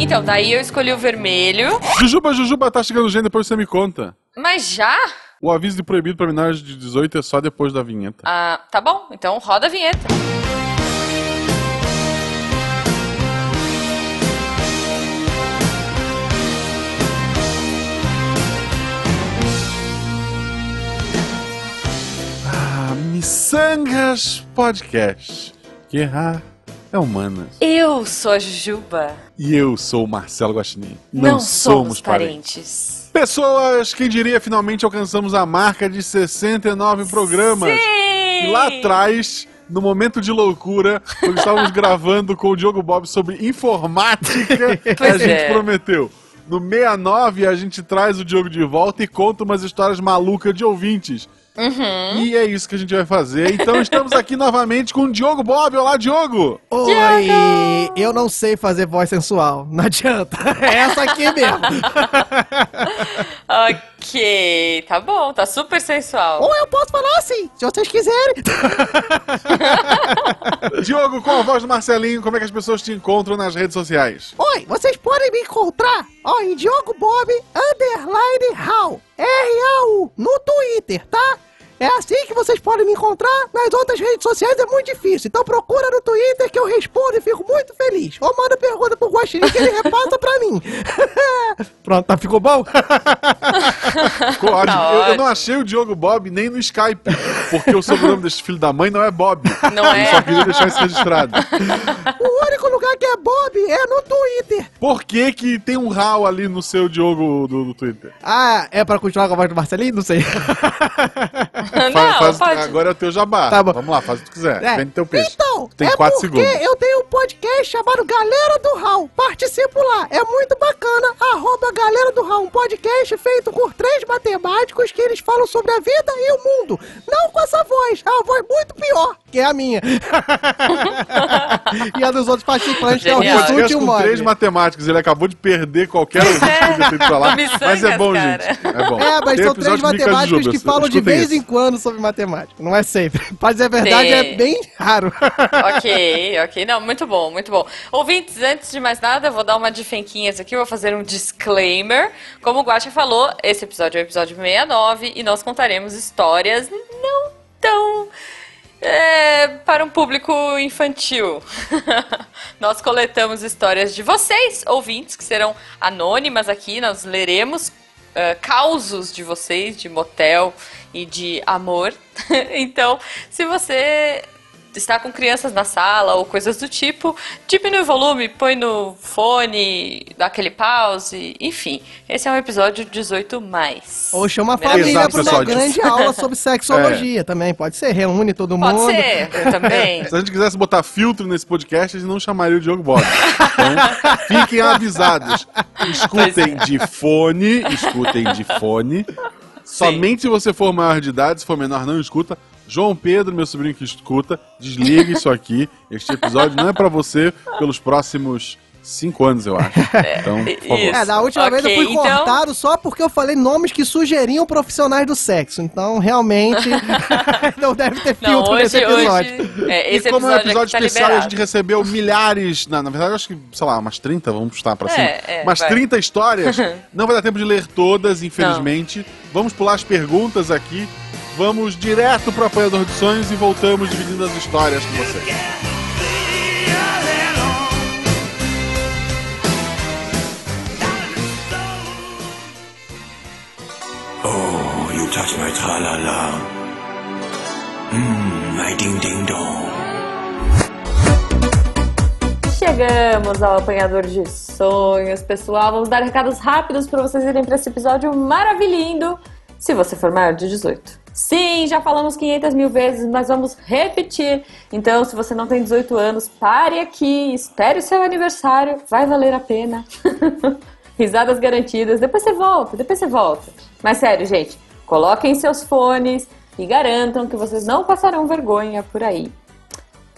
Então, daí eu escolhi o vermelho. Jujuba, Jujuba, tá chegando gente, depois você me conta. Mas já? O aviso de proibido para menores de 18 é só depois da vinheta. Ah, tá bom. Então roda a vinheta. Ah, Missangas Podcast. Que errar é humanas. Eu sou a Jujuba. E eu sou o Marcelo Guaxinim. Não, somos parentes. Pessoas, quem diria, finalmente alcançamos a marca de 69 programas. Sim! E lá atrás, no momento de loucura, quando estávamos gravando com o Diogo Bob sobre informática, a Pois gente é. prometeu. No 69, a gente traz o Diogo de volta e conta umas histórias malucas de ouvintes. Uhum. E é isso que a gente vai fazer. Então estamos aqui novamente com o Diogo Bob. Olá, Diogo! Oi, eu não sei fazer voz sensual. Não adianta. É essa aqui mesmo. Ok, tá bom, tá super sensual. Ou eu posso falar assim, se vocês quiserem. Diogo, com a voz do Marcelinho, como é que as pessoas te encontram nas redes sociais? Oi, vocês podem me encontrar ó, em Diogo Bob Underline How. R-A-U, no Twitter, tá? É assim que vocês podem me encontrar. Nas outras redes sociais é muito difícil. Então procura no Twitter que eu respondo e fico muito feliz. Ou manda pergunta pro Guaxinim que ele repassa pra mim. Pronto, tá, ficou bom? Ficou ótimo. Tá eu, eu não achei o Diogo Bob nem no Skype, porque o sobrenome desse filho da mãe não é Bob. Não Eu é? só queria deixar isso registrado. que é Bob é no Twitter. Por que que tem um RAW ali no seu Diogo do, do Twitter? Ah, é pra continuar com a voz do Marcelinho? Não sei. Não, Fa- faz- pode. Agora é o teu jabá. Tá bom. Vamos lá, faz o que tu quiser. É. Vende teu peixe. Então, Tem é quatro porque segundos. eu tenho um podcast chamado Galera do Raul. Participo lá, é muito bacana. Arroba Galera do Raul, um podcast feito por três matemáticos que eles falam sobre a vida e o mundo. Não com essa voz, é uma voz muito pior, que é a minha. e a dos outros participantes, que é o Genial. Rissuti e Podcast com três matemáticos. Ele acabou de perder qualquer ouvinte que ido pra lá. Mas é bom, cara. gente. É bom. É, mas Tem são três matemáticos que falam de vez em quando sobre matemática. Não é sempre. Pra dizer a verdade, é bem raro. Ok, ok. Não, muito bom, muito bom. Ouvintes, antes de mais nada, eu vou dar uma de fenquinhas aqui, vou fazer um disclaimer. Como o Guacha falou, esse episódio é o episódio 69 e nós contaremos histórias não tão. É, para um público infantil. nós coletamos histórias de vocês, ouvintes, que serão anônimas aqui, nós leremos eh, causos de vocês, de motel e de amor. então, se você está com crianças na sala ou coisas do tipo, diminui o volume, põe no fone, dá aquele pause, enfim. Esse é um episódio 18 mais. Ou chama a Exato, família pra uma grande aula sobre sexologia também. Pode ser, reúne todo Pode mundo. ser, eu também. Se a gente quisesse botar filtro nesse podcast, a gente não chamaria o Diogo Bob. Então, fiquem avisados. Escutem de fone, escutem de fone. Somente se você for maior de idade, se for menor, não escuta. João Pedro, meu sobrinho que escuta, desliga isso aqui. Este episódio não é pra você pelos próximos cinco anos, eu acho. Então, por favor. É, da última vez eu fui então- cortado só porque eu falei nomes que sugeriam profissionais do sexo. Então, realmente, não deve ter Não, filtro nesse hoje, episódio. hoje é, esse e como é um episódio, tá especial, a liberado. gente recebeu milhares, na, na verdade, acho que, sei lá, umas 30, vamos chutar pra É, cima. é, umas vai. 30 histórias. Não vai dar tempo de ler todas, infelizmente. Vamos pular as perguntas aqui. Vamos direto pro apoiador de sonhos e voltamos dividindo as histórias com você. Oh, you touch my tra-la-la. Mmm, my ding-ding-dong. Chegamos ao apanhador de sonhos, pessoal. Vamos dar recados rápidos para vocês irem para esse episódio maravilhoso. Se você for maior de 18. Sim, já falamos 500 mil vezes, mas vamos repetir. Então, se você não tem 18 anos, pare aqui, espere o seu aniversário, vai valer a pena. Risadas garantidas, depois você volta, depois você volta. Mas sério, gente, coloquem seus fones e garantam que vocês não passarão vergonha por aí.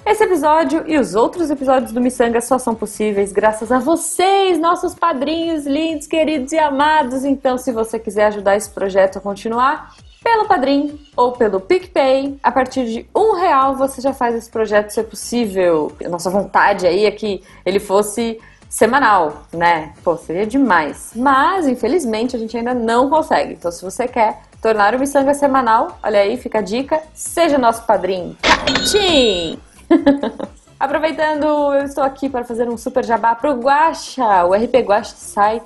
Esse episódio e os outros episódios do Missanga só são possíveis graças a vocês, nossos padrinhos lindos, queridos e amados. Então, se você quiser ajudar esse projeto a continuar, pelo Padrim ou pelo PicPay, a partir de um real você já faz esse projeto ser possível. A nossa vontade aí é que ele fosse semanal, né? Pô, seria demais. Mas, infelizmente, a gente ainda não consegue. Então, se você quer tornar o Missanga semanal, olha aí, fica a dica, seja nosso padrinho. Tchim! Aproveitando, eu estou aqui para fazer um super jabá pro Guacha. O RP Guacha sai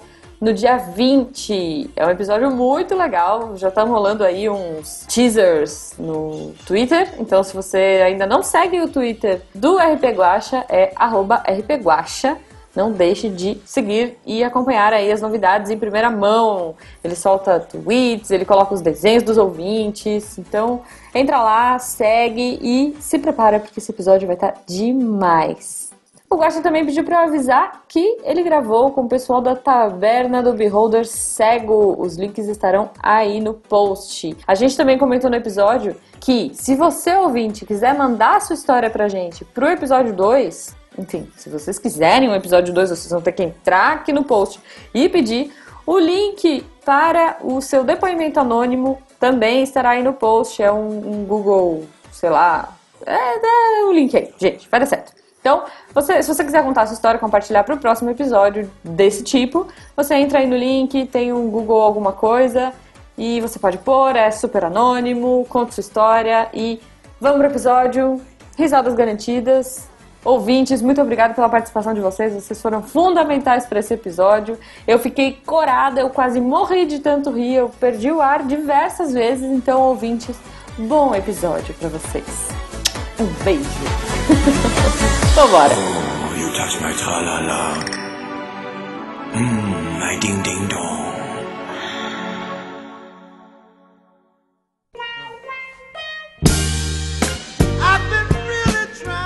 no dia 20. É um episódio muito legal. Já estão rolando aí uns teasers no Twitter. Então, se você ainda não segue o Twitter do RP Guacha, é @rpguacha. Não deixe de seguir e acompanhar aí as novidades em primeira mão. Ele solta tweets, ele coloca os desenhos dos ouvintes. Então, entra lá, segue e se prepara porque esse episódio vai estar demais. O Guaxa também pediu para avisar que ele gravou com o pessoal da Taverna do Beholder Cego. Os links estarão aí no post. A gente também comentou no episódio que se você ouvinte quiser mandar a sua história pra gente pro episódio 2, enfim, se vocês quiserem um episódio 2, vocês vão ter que entrar aqui no post e pedir o link para o seu depoimento anônimo também estará aí no post. É um, um Google, sei lá. É, é o link aí, gente, vai dar certo. Então, você, se você quiser contar a sua história, compartilhar para o próximo episódio desse tipo, você entra aí no link, tem um Google alguma coisa e você pode pôr, é super anônimo, conta sua história e vamos pro episódio. Risadas garantidas. Ouvintes, muito obrigada pela participação de vocês. Vocês foram fundamentais para esse episódio. Eu fiquei corada, eu quase morri de tanto rir, eu perdi o ar diversas vezes. Então, ouvintes, bom episódio para vocês. Um beijo. Vambora. Oh, you touch my tra-la-la. Mmm, my ding-ding-dong.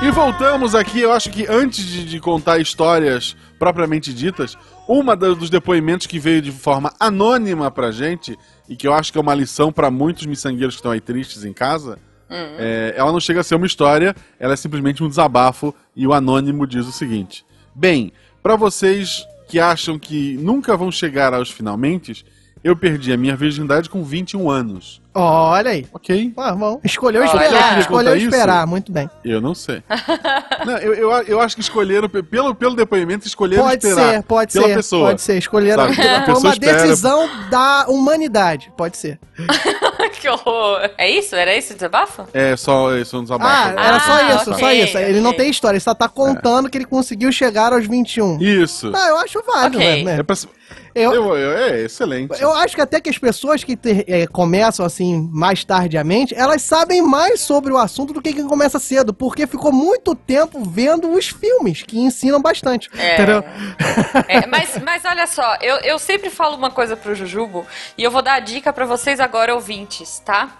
E voltamos aqui, eu acho que antes de, de contar histórias propriamente ditas, uma da- dos depoimentos que veio de forma anônima pra gente, e que eu acho que é uma lição pra muitos miçangueiros que estão aí tristes em casa, é, ela não chega a ser uma história, ela é simplesmente um desabafo, e o anônimo diz o seguinte: Bem, pra vocês que acham que nunca vão chegar aos finalmente, eu perdi a minha virgindade com 21 anos. Olha aí. Ok? Ah, bom. Escolheu Olha. esperar. Escolheu contar isso? esperar. Muito bem. Eu não sei. não, eu, eu, eu acho que escolheram, pe- pelo, pelo depoimento, escolheram Pode esperar. ser, pode pela ser. pessoa. Pode ser. Escolheram. Sabe? A Foi pessoa uma espera. decisão da humanidade. Pode ser. que horror. É isso? Era isso o desabafo? É só, é só um Ah, desabafo. era só Ah, isso, ok, só isso. Ele não tem história, ele só tá contando que ele conseguiu chegar aos 21. Isso. Ah, eu acho válido, Ok. né? É, pra, Eu, eu, eu- é excelente. eu acho que até que as pessoas que ter- é, começam assim mais tardiamente, elas sabem mais sobre o assunto do que quem começa cedo, porque ficou muito tempo vendo os filmes que ensinam bastante. É. Entendeu? É, mas, mas olha só, eu, eu sempre falo uma coisa pro Jujubo e eu vou dar a dica pra vocês agora, ouvintes, tá?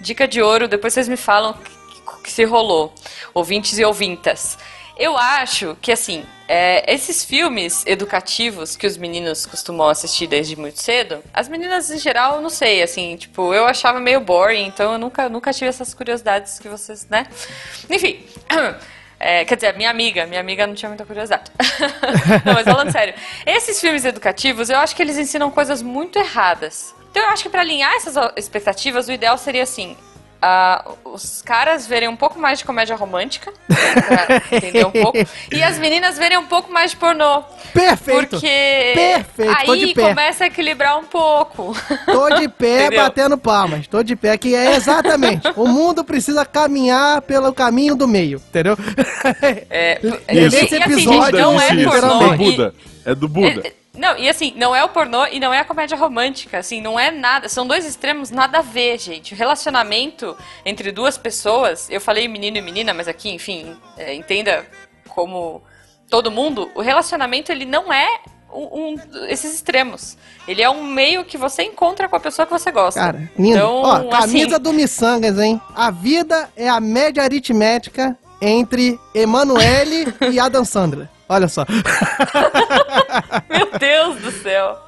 Dica de ouro, depois vocês me falam que, que se rolou. Ouvintes e ouvintas. Eu acho que, assim, é, esses filmes educativos que os meninos costumam assistir desde muito cedo, as meninas em geral, não sei, assim, tipo, eu achava meio boring, então eu nunca, nunca tive essas curiosidades que vocês, né? Enfim. É, quer dizer, minha amiga, minha amiga não tinha muita curiosidade. não, mas falando sério, esses filmes educativos, eu acho que eles ensinam coisas muito erradas. Então eu acho que pra alinhar essas expectativas, o ideal seria assim. Ah, os caras verem um pouco mais de comédia romântica, pra entender um pouco, e as meninas verem um pouco mais de pornô. Perfeito. Porque Perfeito, tô aí de pé. começa a equilibrar um pouco. Tô de pé Entendeu? batendo palmas. Tô de pé, que é exatamente. o mundo precisa caminhar pelo caminho do meio, entendeu? É, Isso. Nesse e, assim, episódio, gente, não é pornô. E-. É do Buda. É, é, não, e assim, não é o pornô e não é a comédia romântica, assim, não é nada, são dois extremos nada a ver, gente. O relacionamento entre duas pessoas, eu falei menino e menina, mas aqui, enfim, é, entenda como todo mundo, o relacionamento ele não é um, um- esses extremos. Ele é um meio que você encontra com a pessoa que você gosta. Cara, lindo. Então, Ó, camisa assim, do Missangas, hein? A vida é a média aritmética entre Emanuele e Adam Sandler. Olha só. Meu Deus do céu.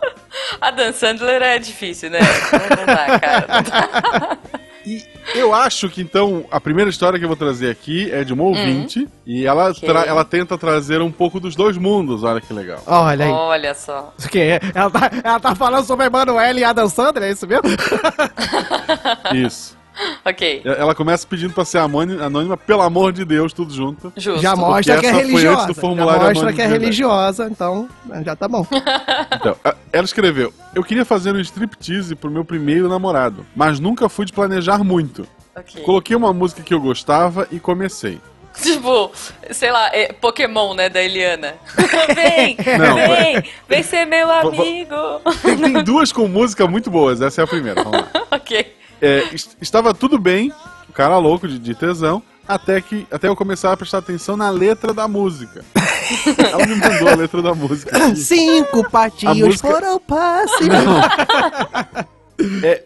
A Dan Sandler é difícil, né? Não, dá, cara. Não dá. E eu acho que então a primeira história que eu vou trazer aqui é de uma ouvinte e ela, Ok. tra- ela tenta trazer um pouco dos dois mundos. Olha que legal. Olha aí. Olha só. O que é? Ela tá, ela tá falando sobre Emanuele e Adam Sandler, é isso mesmo? Isso. Ok, Ela começa pedindo pra ser anônima, pelo amor de Deus, tudo junto. justo. Já mostra que é religiosa. Já mostra que é religiosa, então já tá bom. Então, ela escreveu: Eu queria fazer um striptease pro meu primeiro namorado, mas nunca fui de planejar muito. Ok. Coloquei uma música que eu gostava e comecei. Tipo, sei lá, é Pokémon, né, da Eliana. vem, Não, vem, vem ser meu amigo. Tem, tem duas com música muito boas, essa é a primeira. Vamos lá. ok. É, est- estava tudo bem, o cara louco de, de tesão, até que até eu começar a prestar atenção na letra da música. Ela me mandou a letra da música. aqui. Cinco patinhos música- foram passe. É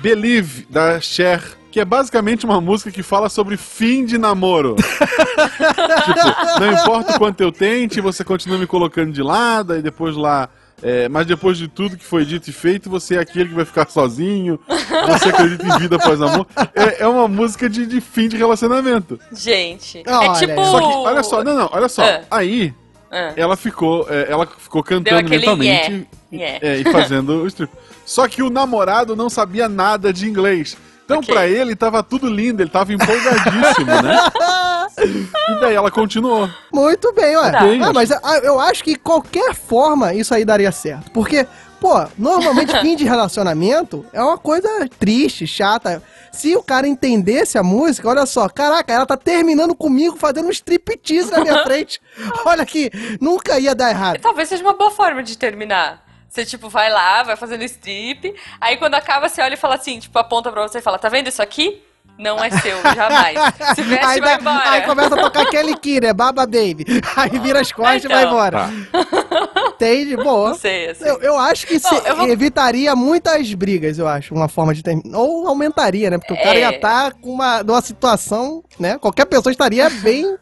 Believe, da Cher, que é basicamente uma música que fala sobre fim de namoro. tipo, não importa o quanto eu tente, você continua me colocando de lado, e depois lá. É, mas depois de tudo que foi dito e feito, você é aquele que vai ficar sozinho, você acredita em vida após amor. É, é uma música de, de fim de relacionamento. Gente, Olha, é tipo... Só que, olha só, não, não, olha só. Ah. Aí, Ah, ela ficou, é, ela ficou cantando mentalmente yeah, e- é, e fazendo o strip. Só que o namorado não sabia nada de inglês. Então, Ok. pra ele, tava tudo lindo, ele tava empolgadíssimo, né? E daí ela continuou. Muito bem, ué. Tá. Ah, mas ah, eu acho que qualquer forma isso aí daria certo. Porque, pô, normalmente fim de relacionamento é uma coisa triste, chata. Se o cara entendesse a música, olha só, caraca, ela tá terminando comigo fazendo um striptease na minha frente. Olha que nunca ia dar errado. Talvez seja uma boa forma de terminar. Você, tipo, vai lá, vai fazendo strip, aí quando acaba, você olha e fala assim, tipo, aponta pra você e fala, tá vendo isso aqui? Não é seu, jamais. Se veste, aí, vai embora. aí começa a tocar Kelly Key, né? Baba Baby. Aí vira as costas e vai Então. embora. Tá. Entende? Boa. Não sei, assim. Eu, eu acho que Bom, se- eu vou- evitaria muitas brigas, eu acho, uma forma de terminar. Ou aumentaria, né? Porque o cara É. ia estar com uma, numa situação, né? Qualquer pessoa estaria bem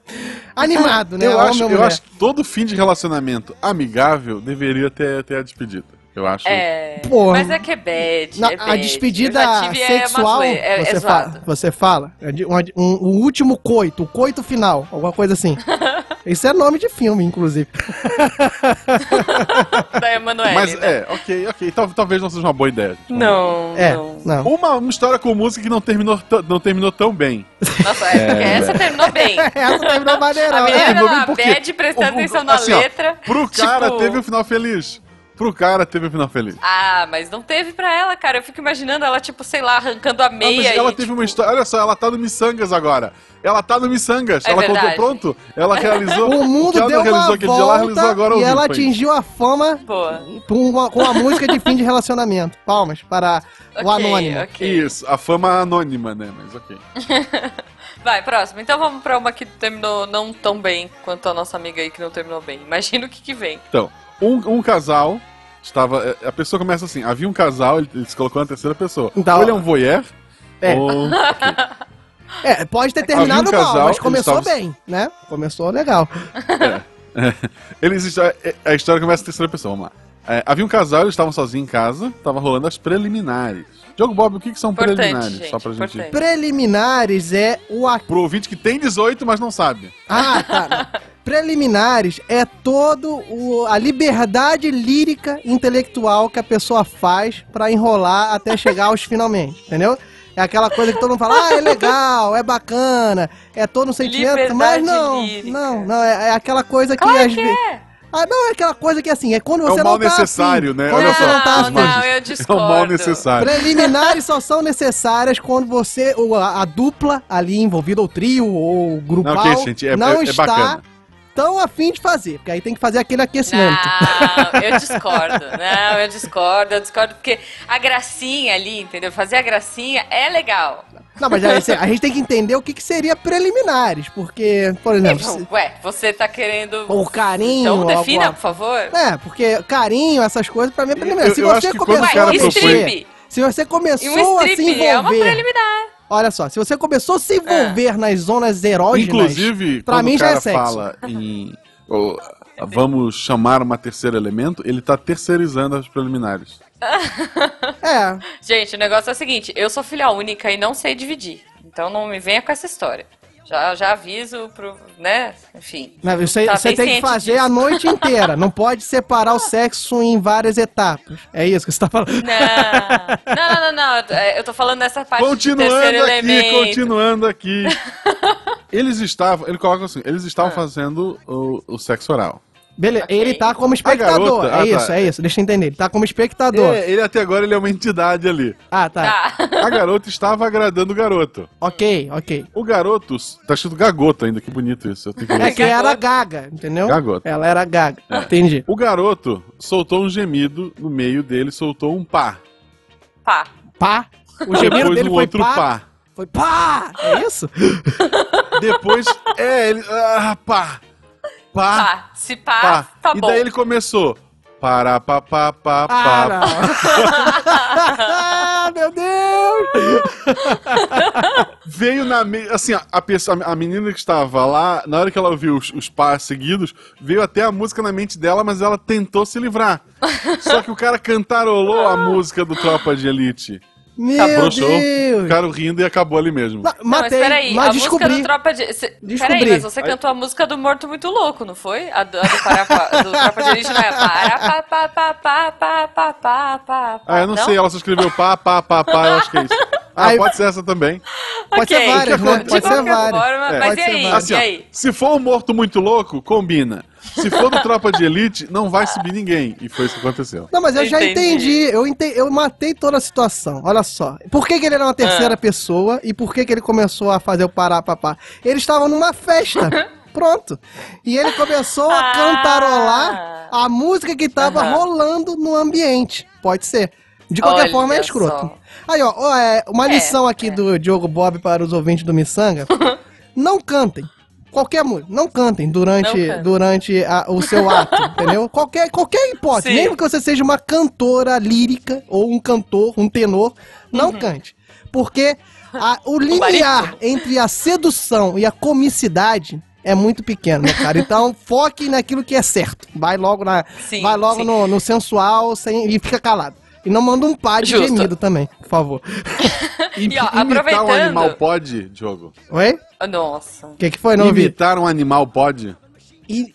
animado, né? Eu, acho, eu acho que todo fim de relacionamento amigável deveria ter, ter a despedida. Eu acho. É, Porra. mas é que é bad, Na- é a bad. despedida já tive, é, sexual, é, você, é fala, zoado. você fala. É de- uma- um- o último coito, o coito final, alguma coisa assim. Isso é nome de filme, inclusive. Da Emanuele, Mas né? é, ok, ok. Tal- talvez não seja uma boa ideia. Não, É, não. não. Uma, uma história com música que não terminou, não terminou tão bem. Nossa, é, porque essa terminou bem. Essa terminou maneirão. A né? menina porque bad prestando o- o- atenção na assim, ó, letra. Pro cara tipo- teve um final feliz. Pro cara teve um final feliz. Ah, mas não teve pra ela, cara. Eu fico imaginando ela, tipo, sei lá, arrancando a Ah, meia mas ela e, teve tipo, uma história. Olha só, ela tá no Missangas agora. Ela tá no Missangas. É ela verdade. colocou pronto. Ela realizou. O que mundo ela deu não realizou uma aquele dia, ela realizou agora volta e ela atingiu a fama uma, com a música de fim de relacionamento. Palmas para o Ok, anônimo. ok. Isso, a fama anônima, né? Mas ok. Vai, próximo. Então vamos pra uma que terminou não tão bem quanto a nossa amiga aí que não terminou bem. Imagina o que que vem. Então, um, um casal estava. é, A pessoa começa assim: havia um casal, ele, ele se colocou na terceira pessoa. Então- ou ele é um voyeur, É. ou. É, pode ter terminado um mal, casal, mas começou estavam- bem, né? Começou legal. Eles está- é, a história começa na terceira pessoa, vamos lá. É, havia um casal, eles estavam sozinhos em casa, tava rolando as preliminares. Diogo Bob, o que, que são Importante, preliminares? gente, Só pra gente. Preliminares é o a- Pro ouvinte que tem 18, mas não sabe. Ah, tá. Preliminares é todo o, a liberdade lírica intelectual que a pessoa faz pra enrolar até chegar aos finalmente, entendeu? É aquela coisa que todo mundo fala, ah, é legal, é bacana, é todo um sentimento, mas Liberdade não, lírica. não, não, é, é aquela coisa que Claro às que vezes... é. Ah, não, é aquela coisa que assim, é quando É você o não mal tá necessário, afim, né? Quando Olha você só, não tá Não, afim. não, eu É o discordo. mal necessário. Preliminares só são necessárias quando você, ou a, a dupla ali envolvida, ou trio, ou grupal, Não, ok, gente, é- não é- é está bacana. Tão afim de fazer, porque aí tem que fazer aquele aquecimento. Não, eu discordo. Não, eu discordo, eu discordo, porque a gracinha ali, entendeu? Fazer a gracinha é legal. Não, mas aí, a gente tem que entender o que, que seria preliminares, porque, por exemplo, se- Ué, você tá querendo. o carinho... Então defina, alguma- por favor. É, porque carinho, essas coisas, pra mim é preliminar. Eu- se eu você começou a Ué, propõe- strip. se você E começou um a se strip é uma envolver... preliminar. Olha só, se você começou a se envolver nas zonas erógenas... Inclusive, pra quando mim o já é sexo. fala em. oh, vamos chamar uma terceira elemento, ele tá terceirizando as preliminares. É, Gente, o negócio é o seguinte: eu sou filha única e não sei dividir. Então não me venha com essa história. Já, já aviso pro, né? Enfim. Aí Tá você tem que fazer disso. a noite inteira. Não pode separar o sexo em várias etapas. É isso que você tá falando. Não, não, não, não, não. Eu tô- é, Eu tô falando nessa parte do Continuando terceiro aqui, elemento. continuando aqui. Eles estavam, ele coloca assim, eles estavam fazendo o, o sexo oral. Beleza, Ok. ele tá como espectador. é ah, isso, tá. é isso. Deixa eu entender. Ele tá como espectador. É, ele até agora ele é uma entidade ali. Ah, tá. Tá. A garota estava agradando o garoto. Ok, ok. O garoto, tá escrito gagoto ainda, que bonito isso. Eu tenho que É que era gaga, entendeu? Gagoto. Ela era gaga. É. Entendi. O garoto soltou um gemido no meio dele, soltou um pá. Pá. Pá. O gemido Depois dele um foi outro pá. pá. Foi pá. É isso? Depois, é, ele. Ah, pá. Pá. Pá. Se pá, pá. tá e bom. daí ele começou. Pá, Ah, pá. não. ah, meu Deus. Veio na. me- Assim, a, a pessoa, a menina que estava lá, na hora que ela ouviu os, os pás seguidos, veio até a música na mente dela, mas ela tentou se livrar. Só que o cara cantarolou a música do Tropa de Elite. Meu Abrochou, Deus. ficaram rindo e acabou ali mesmo. Ma- Não, mas Matei, peraí, mas a música descobri. do Tropa de... Cê... Descobri. Peraí, mas você cantou a música do Morto Muito Louco, não foi? A do, a do, para, pa- do Tropa de Elite não é para, pá, pá, pá, pá, pá, pá, pá, pá, Ah, eu não, sei, ela só escreveu pá, pá, pá, pá, eu acho que é isso. Ah, Aí- pode ser essa também. Pode ser Ok. várias, né? De Pode ser qualquer várias. forma, É. mas Pode e ser aí? Assim, e ó, aí? se for um morto muito louco, combina. Se for do Tropa de Elite, não vai subir ninguém. E foi isso que aconteceu. Não, mas eu já Entendi. Eu, entendi, eu matei toda a situação. Olha só. Por que, que ele era uma Ah. terceira pessoa e por que, que ele começou a fazer o pará papá? Eles estavam numa festa. Pronto. E ele começou a Ah. cantarolar a música que tava Aham. rolando no ambiente. Pode ser. De qualquer Olha forma, é só. escroto. Aí, ó, ó, é, uma É, lição aqui é. do Diogo Bob para os ouvintes do Missanga. não cantem. Qualquer música, não cantem durante, Não durante a- o seu ato, entendeu? Qualquer, qualquer hipótese, Sim. mesmo que você seja uma cantora lírica ou um cantor, um tenor, não cante. Porque a- o limiar entre a sedução e a comicidade é muito pequeno, meu cara. Então foque naquilo que é certo. Vai logo, na, Sim, vai logo no, no sensual sem, e fica calado. E não manda um pá de Justo. gemido também, por favor. Im- E, ó, imitar um aproveitando- animal pode, Diogo? Oi? Nossa. O que, que foi, não? Imitar um animal pode? E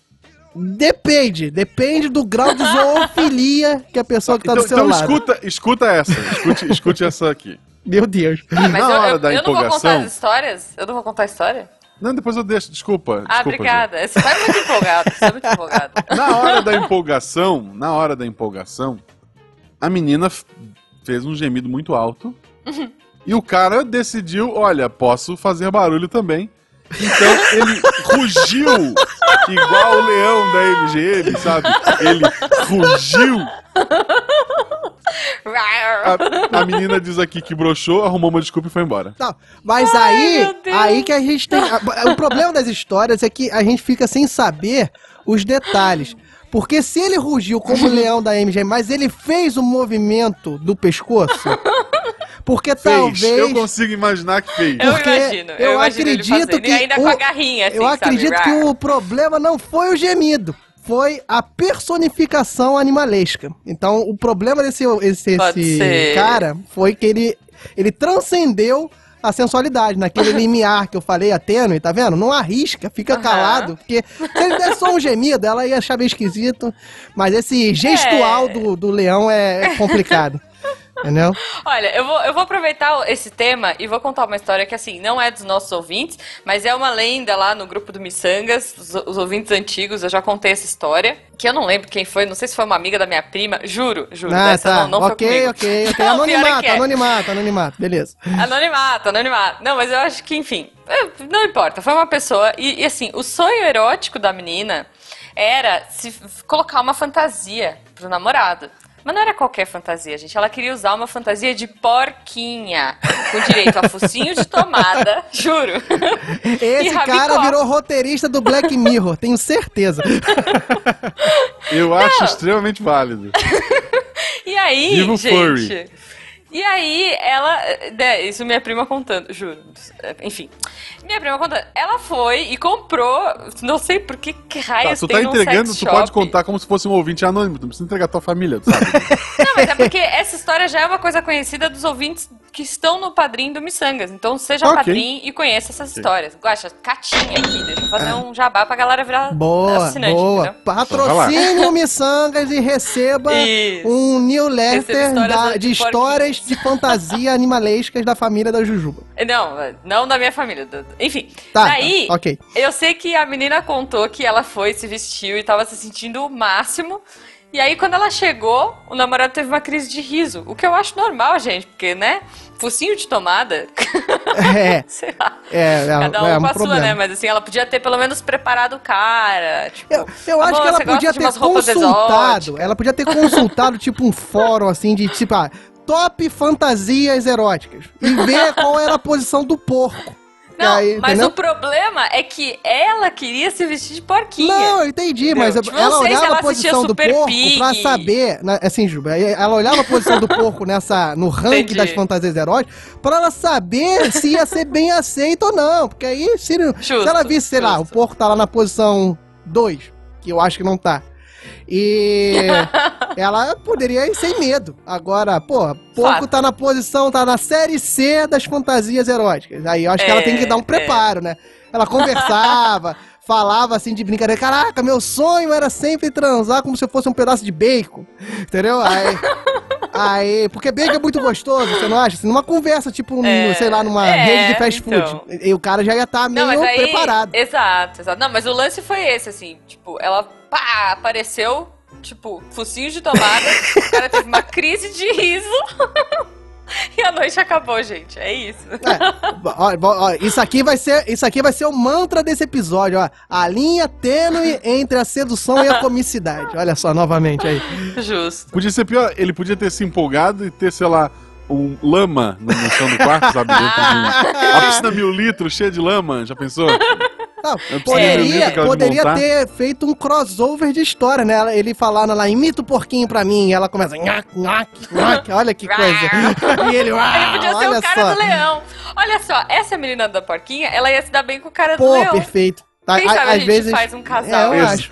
depende, depende do grau de zoofilia que a pessoa que tá então do seu então lado. escuta, escuta essa. Escute, escute essa aqui. Meu Deus. Ah, mas Na eu, hora eu, da eu não vou contar empolgação- as histórias? Eu não vou contar a história? Não, depois eu deixo. Desculpa. Ah, desculpa, obrigada. Você tá muito empolgado, você tá muito empolgado. Na hora da empolgação, na hora da empolgação, a menina fez um gemido muito alto. E o cara decidiu, olha, posso fazer barulho também. Então ele rugiu igual o leão da MGM, sabe? Ele rugiu. A, a menina diz aqui que broxou, arrumou uma desculpa e foi embora. Não, mas Ai, aí, aí que a gente tem. a- O problema das histórias é que a gente fica sem saber os detalhes. Porque se ele rugiu como o leão da MG, mas ele fez o movimento do pescoço. Porque Fez. talvez. Eu consigo imaginar que fez. Eu Porque imagino, eu, eu imagino acredito que E ainda o- com a garrinha, assim, eu sabe? acredito que o problema não foi o gemido. Foi a personificação animalesca. Então, o problema desse esse, esse cara foi que ele, ele transcendeu a sensualidade, naquele limiar que eu falei, a tênue, tá vendo? Não arrisca, fica Aham. calado, porque se ele der só um gemido, ela ia achar meio esquisito. Mas esse gestual É. do, do leão é, é complicado. Entendeu? Olha, eu vou, eu vou aproveitar esse tema e vou contar uma história que, assim, não é dos nossos ouvintes, mas é uma lenda lá no grupo do Missangas, os, os ouvintes antigos, eu já contei essa história, que eu não lembro quem foi, não sei se foi uma amiga da minha prima, juro, juro, Ah, dessa tá. não, não foi ok, comigo. ok, ok. Não, é Anonimato, é. anonimato, anonimato. Beleza. Anonimato, anonimato. Não, mas eu acho que, enfim, não importa. Foi uma pessoa. E, e, assim, o sonho erótico da menina era se colocar uma fantasia pro namorado. Mas não era qualquer fantasia, gente. Ela queria usar uma fantasia de porquinha. Com direito a focinho de tomada, juro. Esse E cara virou roteirista do Black Mirror, tenho certeza. Eu acho extremamente válido. E aí, Viva o gente. furry. E aí, ela. né, isso minha prima contando, juro. Enfim. Minha prima contando. Ela foi e comprou. Não sei por que, que Tá, raios tu tem tá entregando, tu pode contar como se fosse um ouvinte anônimo. Tu não precisa entregar tua família, tu sabe? Não, mas é porque essa história já é uma coisa conhecida dos ouvintes que estão no padrinho do Missangas. Então seja Ok. padrinho e conheça essas histórias. Guaxa, catinha aqui. Deixa eu fazer um jabá pra galera virar Boa, assinante, boa. entendeu? Patrocine o Missangas e receba Isso. um newsletter da- de de histórias de fantasia animalescas da família da Jujuba. Não, não da minha família. Enfim. Tá, Daí, tá, ok. eu sei que a menina contou que ela foi, se vestiu e tava se sentindo o máximo. E aí, quando ela chegou, o namorado teve uma crise de riso. O que eu acho normal, gente, porque, né? Focinho de tomada. É, Sei lá. é, é, Cada um é um com a problema. sua, né? Mas assim, ela podia ter pelo menos preparado o cara. Tipo, Eu, eu acho "Amor, que ela podia ter consultado. exóticas?" Ela podia ter consultado, tipo, um fórum assim de tipo, ah, top fantasias eróticas. E ver qual era a posição do porco. Não, Aí, mas entendeu? o problema é que ela queria se vestir de porquinha. Não, eu entendi, Entendeu? mas Tipo, ela se olhava ela a posição do Super porco Pig. pra saber, né, assim, Juba, aí ela olhava a posição do porco nessa, no ranking Entendi. das fantasias eróticas pra ela saber se ia ser bem aceito ou não, porque aí, se, se Justo, ela visse, sei lá, o justo. porco tá lá na posição 2, que eu acho que não tá, e ela poderia ir sem medo. Agora, pô, Fato. tá na posição, tá na série C das fantasias eróticas. Aí eu acho que ela É, tem que dar um é. preparo, né? Ela conversava, falava assim de brincadeira. Caraca, meu sonho era sempre transar como se eu fosse um pedaço de bacon. Entendeu? Aí. Aí, porque bacon é muito gostoso, você não acha? Assim, numa conversa, tipo, É, sei lá, numa é, rede de fast food. então. E o cara já ia estar meio Não, aí. preparado. Exato, exato. Não, mas o lance foi esse, assim. Tipo, ela pá, apareceu, tipo, focinho de tomada. o cara teve uma crise de riso. e a noite acabou, gente. É isso. Ó, ó, ó, isso aqui vai ser, isso aqui vai ser o mantra desse episódio, ó. A linha tênue entre a sedução e a comicidade. Olha só, novamente aí. Justo. Podia ser pior, ele podia ter se empolgado e ter, sei lá, um lama no, chão do quarto, sabe? Dentro de um, uma piscina mil litros cheia de lama, já pensou? Não, poderia poderia ter feito um crossover de história, né? Ele falando lá, imita o porquinho pra mim, e ela começa, nhac, nhac, nhac, olha que coisa. e ele, Ele uau, podia ser Ah, olha o cara só. do leão. Olha só, essa menina da porquinha, ela ia se dar bem com o cara do Pô, leão. perfeito. Tá, Quem a- sabe a às gente vezes, faz um casal. É, eu acho.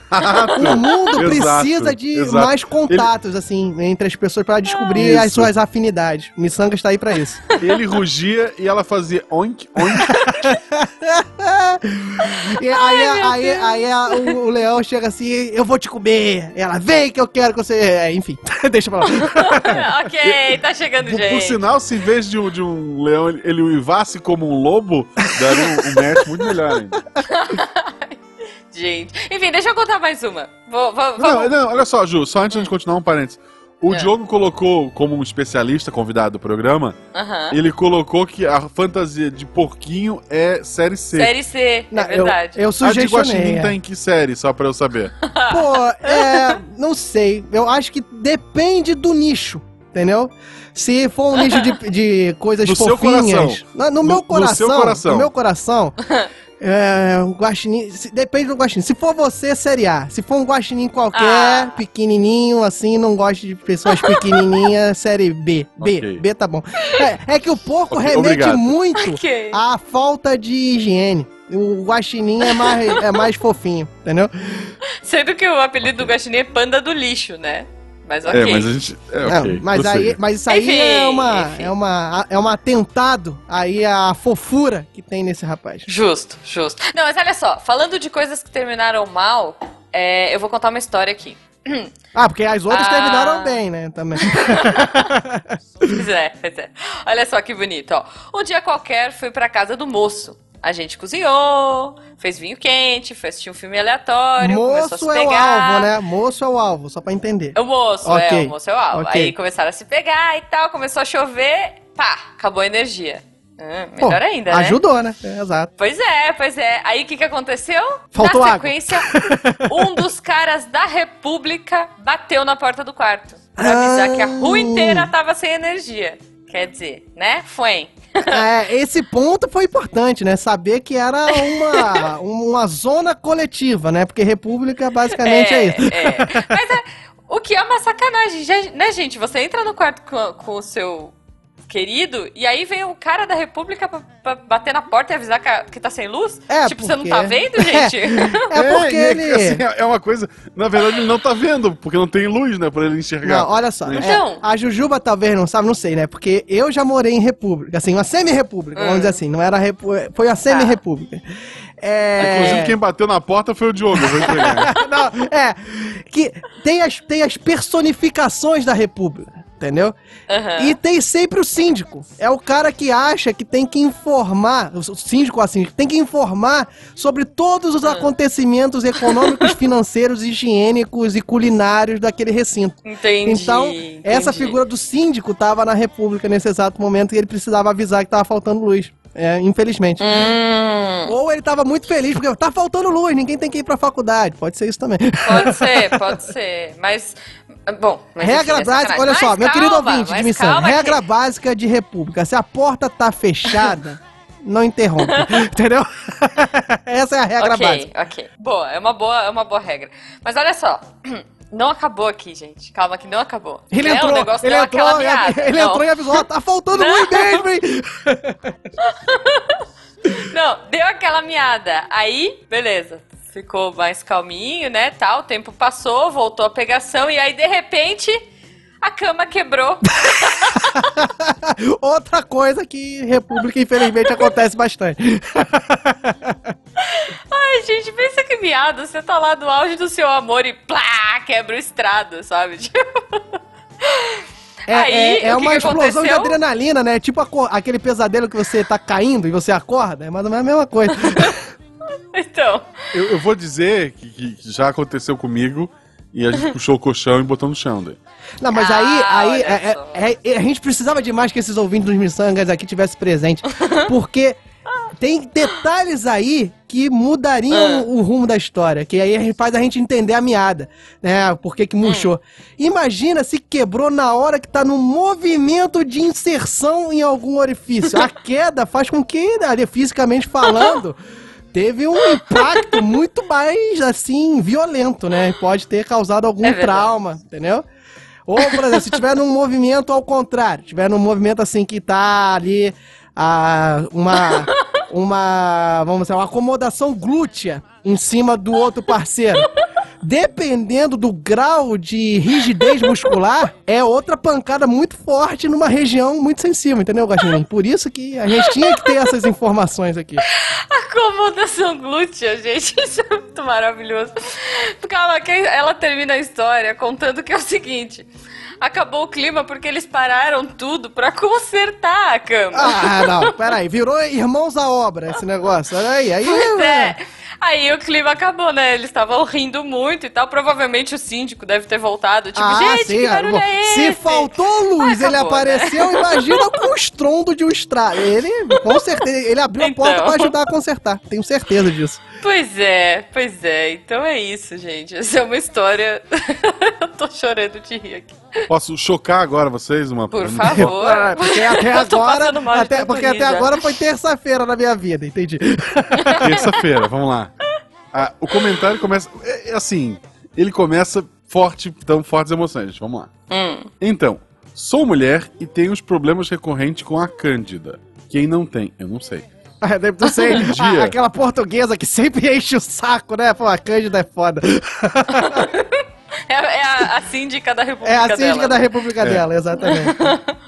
O mundo precisa de exato. mais contatos, assim, entre as pessoas pra descobrir Ah, as suas afinidades. Missanga está aí pra isso. Ele rugia e ela fazia oink, oink. E aí, aí, aí, a- o, o leão chega assim, eu vou te comer. Ela, vem que eu quero que você... É, enfim, deixa pra lá. ok, tá chegando Por, por gente. sinal, se em vez de um, de um leão ele, ele uivasse como um lobo, daria um, um match muito melhor ainda. Gente. Enfim, deixa eu contar mais uma. Vou, vou, Não, vamos- não, olha só, Ju, só antes de continuar um parênteses. O É. Diogo colocou, como um especialista convidado do programa, Aham. ele colocou que a fantasia de porquinho é série C. Série C, Não, é verdade. Eu, eu a de Guaxinim sugestionei. tá é. em que série, só pra eu saber? Pô, é. Não sei. Eu acho que depende do nicho, entendeu? Se for um nicho de, de coisas No seu fofinhas. coração. No, no No- meu no coração. seu coração. No meu coração. É, um guaxinim, se- depende do guaxinim. Se for você, série A. Se for um guaxinim qualquer, Ah. pequenininho, assim, não gosto de pessoas pequenininhas, série B. B, Ok. B tá bom. É, é que o porco Ok, remete obrigado. muito Ok. à falta de higiene. O guaxinim é mais, é mais fofinho, entendeu? Sendo que o apelido do Guaxinim é panda do lixo, né? Mas ok. É, mas a gente. É, Não, mas, aí, mas isso aí Enfim, é uma enfim. é uma é um atentado aí à fofura que tem nesse rapaz. Justo, justo. Não, mas olha só, falando de coisas que terminaram mal, é, eu vou contar uma história aqui. Ah, porque as outras Ah. terminaram bem, né? Também. Pois é, pois é. Olha só que bonito, ó. Um dia qualquer fui pra casa do moço. A gente cozinhou, fez vinho quente, foi assistir um filme aleatório, começou a Moço se é o pegar. alvo, né? Moço é o alvo, só pra entender. O moço, Ok, é, o moço é o alvo. ok. Aí começaram a se pegar e tal, começou a chover, pá, acabou a energia. Pô, melhor ainda, né? Ajudou, né? É, exato. Pois é, pois é. Aí o que, que aconteceu? Faltou na água. sequência, um dos caras da República bateu na porta do quarto. Pra avisar que a rua Ah. inteira tava sem energia. Quer dizer, né? Foi. É, esse ponto foi importante, né? Saber que era uma, uma zona coletiva, né? Porque república basicamente é, isso. é. Mas é, o que é uma sacanagem, né, gente? Você entra no quarto com, com o seu querido, e aí vem o cara da República pra, pra bater na porta e avisar que, a- que tá sem luz? É, tipo, você não porque- tá vendo, gente? É porque e é, ele. assim, é uma coisa. Na verdade, ele não tá vendo, porque não tem luz, né? Pra ele enxergar. Não, olha só. é, Então. a Jujuba talvez não sabe, não sei, né? Porque eu já morei em república, assim, uma semi-república, vamos Hum. dizer assim. Não era repu... Foi uma semi-república. É... Inclusive, quem bateu na porta foi o Diogo, eu vou entregar. Não, é. Que tem as, tem as personificações da república. Entendeu? Aham. E tem sempre o síndico. É o cara que acha que tem que informar, o síndico assim, tem que informar sobre todos os acontecimentos econômicos, financeiros, higiênicos e culinários daquele recinto. Entendi. Então, essa entendi. figura do síndico tava na República nesse exato momento e ele precisava avisar que tava faltando luz. É, infelizmente. Hum, Ou ele tava muito feliz porque tá faltando luz, ninguém tem que ir pra faculdade. Pode ser isso também. pode ser, pode ser. Mas, bom. Mas regra é básica, olha só, Mas meu querido calma, ouvinte de missão. calma Regra que- básica de República: se a porta tá fechada, não interrompe. entendeu? Essa é a regra ok, básica. ok. Boa, é uma boa, é uma boa regra. Mas olha só. Não acabou aqui, gente. Calma que não acabou. Ele Né? entrou, o negócio ele entrou, miada. ele Não. entrou e avisou: tá faltando luz mesmo, hein? Não, deu aquela miada. Aí, beleza. Ficou mais calminho, né? Tal, o tempo passou, voltou a pegação e aí de repente a cama quebrou. Outra coisa que em República, infelizmente, acontece bastante. Ai, gente, pensa que miado. Você tá lá no auge do seu amor e plá, quebra o estrado, sabe? Tipo, É, Aí, é- é que uma que explosão de adrenalina, né? Tipo aquele pesadelo que você tá caindo e você acorda. É mais ou menos a mesma coisa. então. Eu, eu vou dizer que, que já aconteceu comigo e a gente puxou o colchão e botou no chão daí. Não, mas Ah, aí, aí olha é- só. é- é- a gente precisava demais que esses ouvintes dos Missangas aqui tivessem presente. Porque tem detalhes aí que mudariam Ah. o, o rumo da história. Que aí faz a gente entender a miada, né? Por que que murchou. Imagina se quebrou na hora que tá no movimento de inserção em algum orifício. A queda faz com que, ali, fisicamente falando... Teve um impacto muito mais, assim, violento, né? Pode ter causado algum É trauma, entendeu? Ou, por exemplo, se tiver num movimento ao contrário, tiver num movimento assim que tá ali ah, uma, uma, vamos dizer, uma acomodação glútea em cima do outro parceiro. Dependendo do grau de rigidez muscular, é outra pancada muito forte numa região muito sensível, entendeu, Gastinho? Por isso que a gente tinha que ter essas informações aqui. Acomodação glútea, gente. Isso é muito maravilhoso. Calma, ela termina a história contando que é o seguinte. Acabou o clima porque eles pararam tudo pra consertar a cama. Ah, não, peraí, virou irmãos à obra esse negócio. Olha aí, aí. Pois é. Aí o clima acabou, né? Eles estavam rindo muito e tal. Provavelmente o síndico deve ter voltado. Tipo, ah, gente, sim, que barulho é esse? Se faltou luz, Ah, ele acabou, né? apareceu, imagina com o estrondo de um estrado. Ele, com certeza, ele abriu a Então. porta pra ajudar a consertar. Tenho certeza disso. Pois é, pois é. Então é isso, gente. Essa é uma história. Eu tô chorando de rir aqui. Posso chocar agora vocês? Uma, Por favor. Porque até agora, até, porque até agora foi terça-feira na minha vida, entendi. Terça-feira, vamos lá. Ah, o comentário começa. É, é assim, ele começa forte, tão fortes emoções, gente. Vamos lá. Hum. Então, sou mulher e tenho os problemas recorrentes com a Cândida. Quem não tem? Eu não sei. Sei, dia. a- aquela portuguesa que sempre enche o saco, né? Pô, a Cândida é foda. É, é a, a síndica da República É a síndica dela. da república É. dela, exatamente.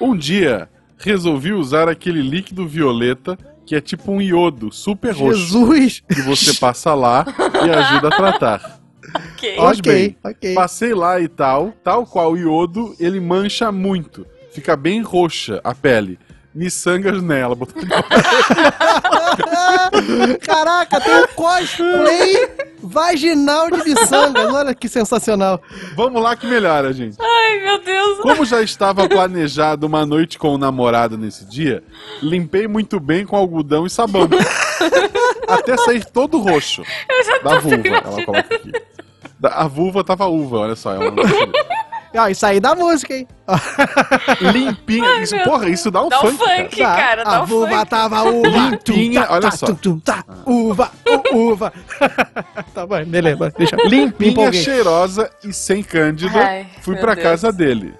Um dia, resolvi usar aquele líquido violeta que é tipo um iodo super roxo. Jesus! Que você passa lá e ajuda a tratar. Ok. Pois Ok, bem, ok. Passei lá e tal, tal qual o iodo, ele mancha muito. Fica bem roxa a pele. Miçangas nela. Botou Caraca, tem um cosplay vaginal de miçangas. Olha que sensacional. Vamos lá que melhora, gente. Ai, meu Deus. Como já estava planejado uma noite com o namorado nesse dia, limpei muito bem com algodão e sabão. Até sair todo roxo. Eu já Da tô vulva, ela coloca aqui. Da- a vulva tava uva, olha só. É uma... Ó, isso aí da música, hein? Limpinha. Isso, meu porra, isso dá um Dá um funk. cara. funk, cara. Dá a um vulva funk. tava uva. Limpinha, Tum, tá, olha só. tum, tum, tá, uva, uva. tá bom, beleza. Deixa. Limpinha, cheirosa e sem cândida, Ai, fui pra Deus. casa dele.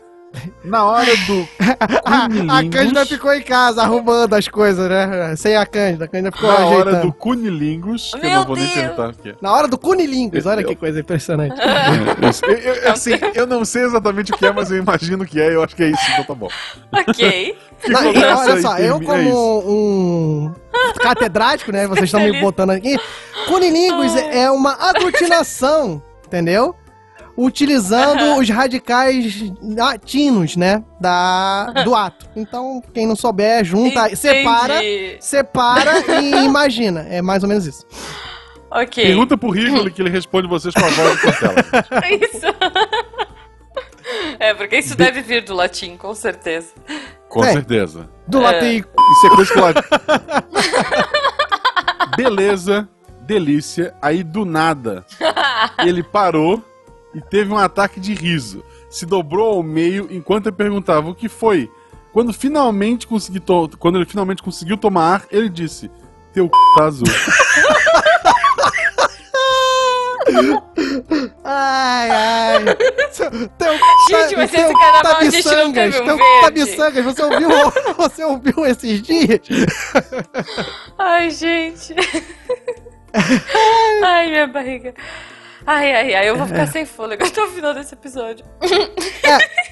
Na hora do A Cunilingus, Cândida ficou em casa arrumando as coisas, né? Sem a Cândida. A Cândida ficou na hora ajeitando. do Cunilingus, que eu Meu não vou nem Deus! perguntar o que é. Na hora do Cunilingus, olha que coisa impressionante. Eu, eu- eu- assim, eu não sei exatamente o que é, mas eu imagino que é, eu acho que é isso, então tá bom. Ok. Não, e olha só, eu é como um catedrático, né? Vocês estão me botando aqui. Cunilingus é uma aglutinação, entendeu? Utilizando os radicais latinos, né? Da, do ato. Então, quem não souber, junta, Entendi. separa, separa e imagina. É mais ou menos isso. Ok. Pergunta pro Rigoli que ele responde vocês com a voz do Cortella. É isso. É, porque isso deve vir do latim, com certeza. Com É. certeza. Do É. latim. Isso é coisa que lá. Beleza, delícia. Aí do nada, ele parou e teve um ataque de riso. Se dobrou ao meio enquanto eu perguntava o que foi. Quando finalmente consegui to- quando ele finalmente conseguiu tomar ar, ele disse: "Teu c... tá azul". Ai, ai. Seu- Teu, Gente, mas teu esse gente não tabiçangas, um teu verde. tabiçangas, você ouviu, você ouviu esses dias? Ai, gente. Ai, minha barriga. Ai, ai, ai, eu vou ficar sem fôlego até o final desse episódio.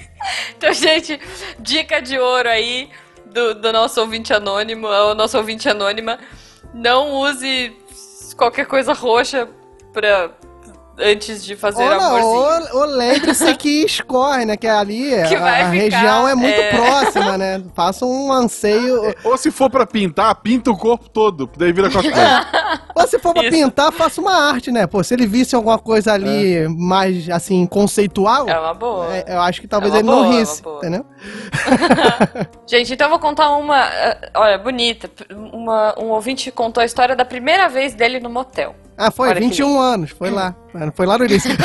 Então, gente, dica de ouro aí do, do nosso ouvinte anônimo, o nosso ouvinte anônima. Não use qualquer coisa roxa pra, antes de fazer Ou, amorzinho. não, ou, ou lembre-se que escorre, né? Que ali Que a, a ficar, região é muito é. próxima, né? Faça um anseio. Ou se for pra pintar, pinta o corpo todo, daí vira cosplay. Ou se for pra Isso. pintar, faça uma arte, né? Pô, se ele visse alguma coisa ali mais, assim, conceitual, É uma boa. é, eu acho que talvez É ele não boa, é uma risse, entendeu? Gente, então eu vou contar uma. eh, Olha, bonita. Uma, um ouvinte contou a história da primeira vez dele no motel. Ah, foi, Olha que 21 anos, foi lá. Foi lá no início.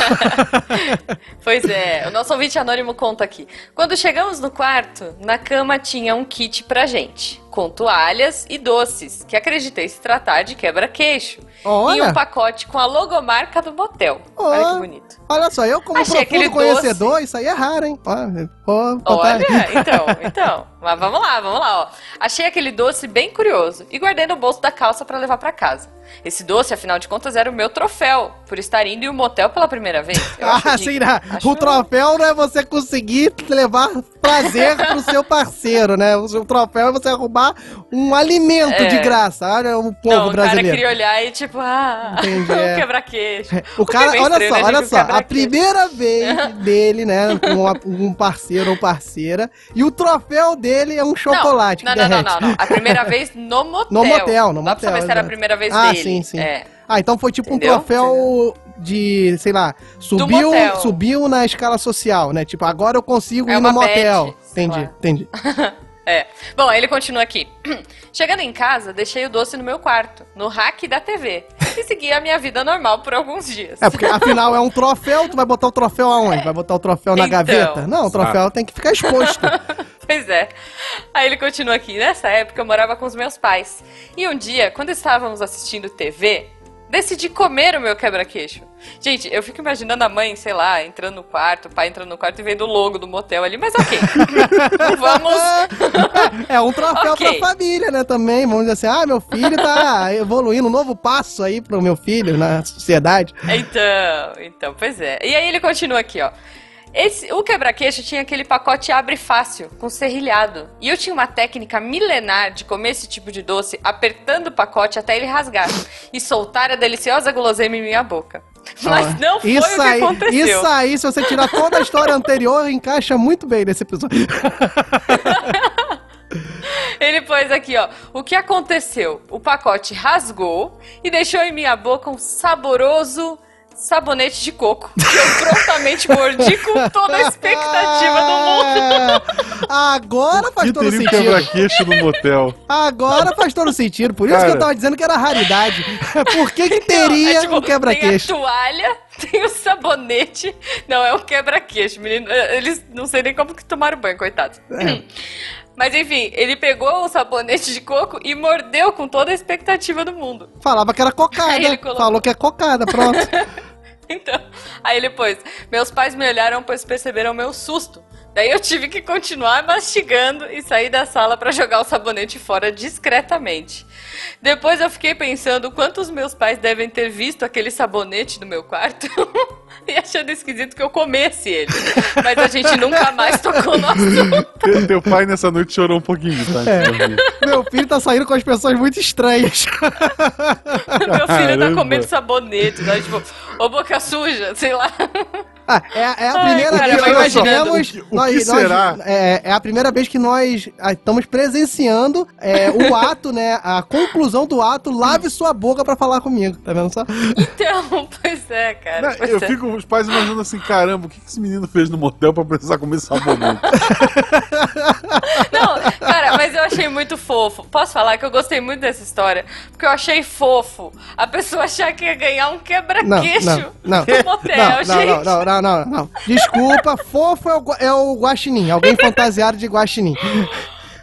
Pois é, o nosso ouvinte anônimo conta aqui. Quando chegamos no quarto, na cama tinha um kit pra gente, com toalhas e doces, que acreditei se tratar de quebra-queixo. E um pacote com a logomarca do motel. Olha que bonito. Olha só, eu como Achei profundo conhecedor, isso aí é raro, hein? Vou botar Olha, então, então. Mas vamos lá, vamos lá, ó. Achei aquele doce bem curioso e guardei no bolso da calça pra levar pra casa. Esse doce, afinal de contas, era o meu troféu por estar indo em um motel pela primeira vez. Ah, sim, né? O troféu não é você conseguir levar prazer pro seu parceiro, né? O seu troféu é você arrumar um alimento É. de graça. Olha o povo Não, o cara brasileiro. queria olhar e tipo, ah, Entendi, é. quebra-queixo. O cara, olha estranho, só, né, olha o só, a primeira vez dele, né, com um parceiro ou parceira, e o troféu dele é um chocolate Não, não, não, não, não. A primeira vez no motel. No motel, no Não dá pra motel, saber se era a primeira vez Ah, dele. sim, sim. É. Ah, então foi tipo Entendeu? um troféu de, sei lá, subiu, subiu na escala social, né? Tipo, agora eu consigo É ir no motel. sei Entendi, lá. entendi. É. Bom, aí ele continua aqui. Chegando em casa, deixei o doce no meu quarto, no rack da TV, e segui a minha vida normal por alguns dias. É, porque afinal é um troféu, tu vai botar o troféu aonde? Vai botar o troféu na Então. gaveta? Não, o troféu tem que ficar exposto. Pois é. Aí ele continua aqui. Nessa época eu morava com os meus pais. E um dia, quando estávamos assistindo TV, decidi comer o meu quebra-queixo. Gente, eu fico imaginando a mãe, sei lá, entrando no quarto, o pai entrando no quarto e vendo o logo do motel ali, mas ok. Vamos. É um troféu Ok. pra família, né? Também, vamos dizer assim, ah, meu filho tá evoluindo, um novo passo aí pro meu filho na sociedade. Então, então, pois é. E aí ele continua aqui, ó. Esse, o quebra-queixo tinha aquele pacote abre fácil, com serrilhado. E eu tinha uma técnica milenar de comer esse tipo de doce apertando o pacote até ele rasgar e soltar a deliciosa guloseima em minha boca. Mas Ó, não foi isso o que aí, aconteceu. Isso aí, se você tirar toda a história anterior, encaixa muito bem nesse episódio. Ele pôs aqui, ó. O que aconteceu? O pacote rasgou e deixou em minha boca um saboroso sabonete de coco. Que eu prontamente mordi com toda a expectativa do mundo. Agora faz Que todo um sentido. quebra-queixo no motel. Agora faz todo sentido. Por isso que Cara. eu tava dizendo que era raridade. Por que, que Não, teria é tipo, um quebra-queixo? Tem a toalha, tem o sabonete. Não, é um quebra-queixo, menino. Eles não sei nem como que tomaram banho, coitados. É. Mas enfim, ele pegou o sabonete de coco e mordeu com toda a expectativa do mundo. Falava que era cocada. Colocou. Falou que é cocada, pronto. Então, aí ele pôs: Meus pais me olharam, pois perceberam meu susto. Daí eu tive que continuar mastigando e sair da sala para jogar o sabonete fora discretamente. Depois eu fiquei pensando quantos meus pais devem ter visto aquele sabonete no meu quarto e achando esquisito que eu comesse ele. Mas a gente nunca mais tocou no assunto. Teu, pai nessa noite chorou um pouquinho, tá? É. Meu filho tá saindo com as pessoas muito estranhas. Meu filho tá Caramba. comendo sabonete, né? Tipo, ô boca suja, sei lá. Ah, é, é a Ai, primeira cara, vez que nós imaginando. vemos. O que- o nós- que nós- será? é, é a primeira vez que nós ah, estamos presenciando é, o ato, né? A conclusão do ato, lave sua boca pra falar comigo. Tá vendo só? Então, pois é, cara. Não, pois eu é. fico os pais imaginando assim, caramba, o que que esse menino fez no motel pra precisar comer sabonete? Não, achei muito fofo. Posso falar que eu gostei muito dessa história? Porque eu achei fofo a pessoa achar que ia ganhar um Não, quebra-queixo não, não. no motel, Não, não, gente. não, não, não, não, não. Desculpa, fofo é o, é o guaxinim. Alguém fantasiado de guaxinim. Ai,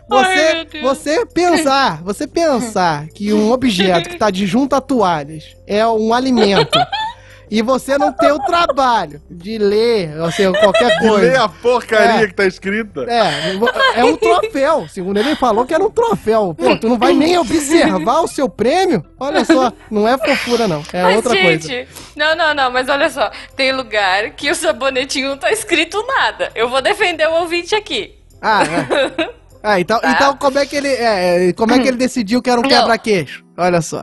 Você, Deus. você pensar, você pensar que um objeto que tá de junto a toalhas é um alimento e você não ter o trabalho de ler, ou seja, qualquer coisa. a porcaria É. que tá escrita. É, é um troféu. Segundo ele falou que era um troféu. Pô, tu não vai nem observar o seu prêmio? Olha só, não é fofura, não. É Mas, outra gente, coisa. não, não, não, mas olha só. Tem lugar que o sabonetinho não tá escrito nada. Eu vou defender o ouvinte aqui. Ah, é. Ah, então, Tá. então como é que ele. é, como é que ele decidiu que era um quebra-queixo? Olha só.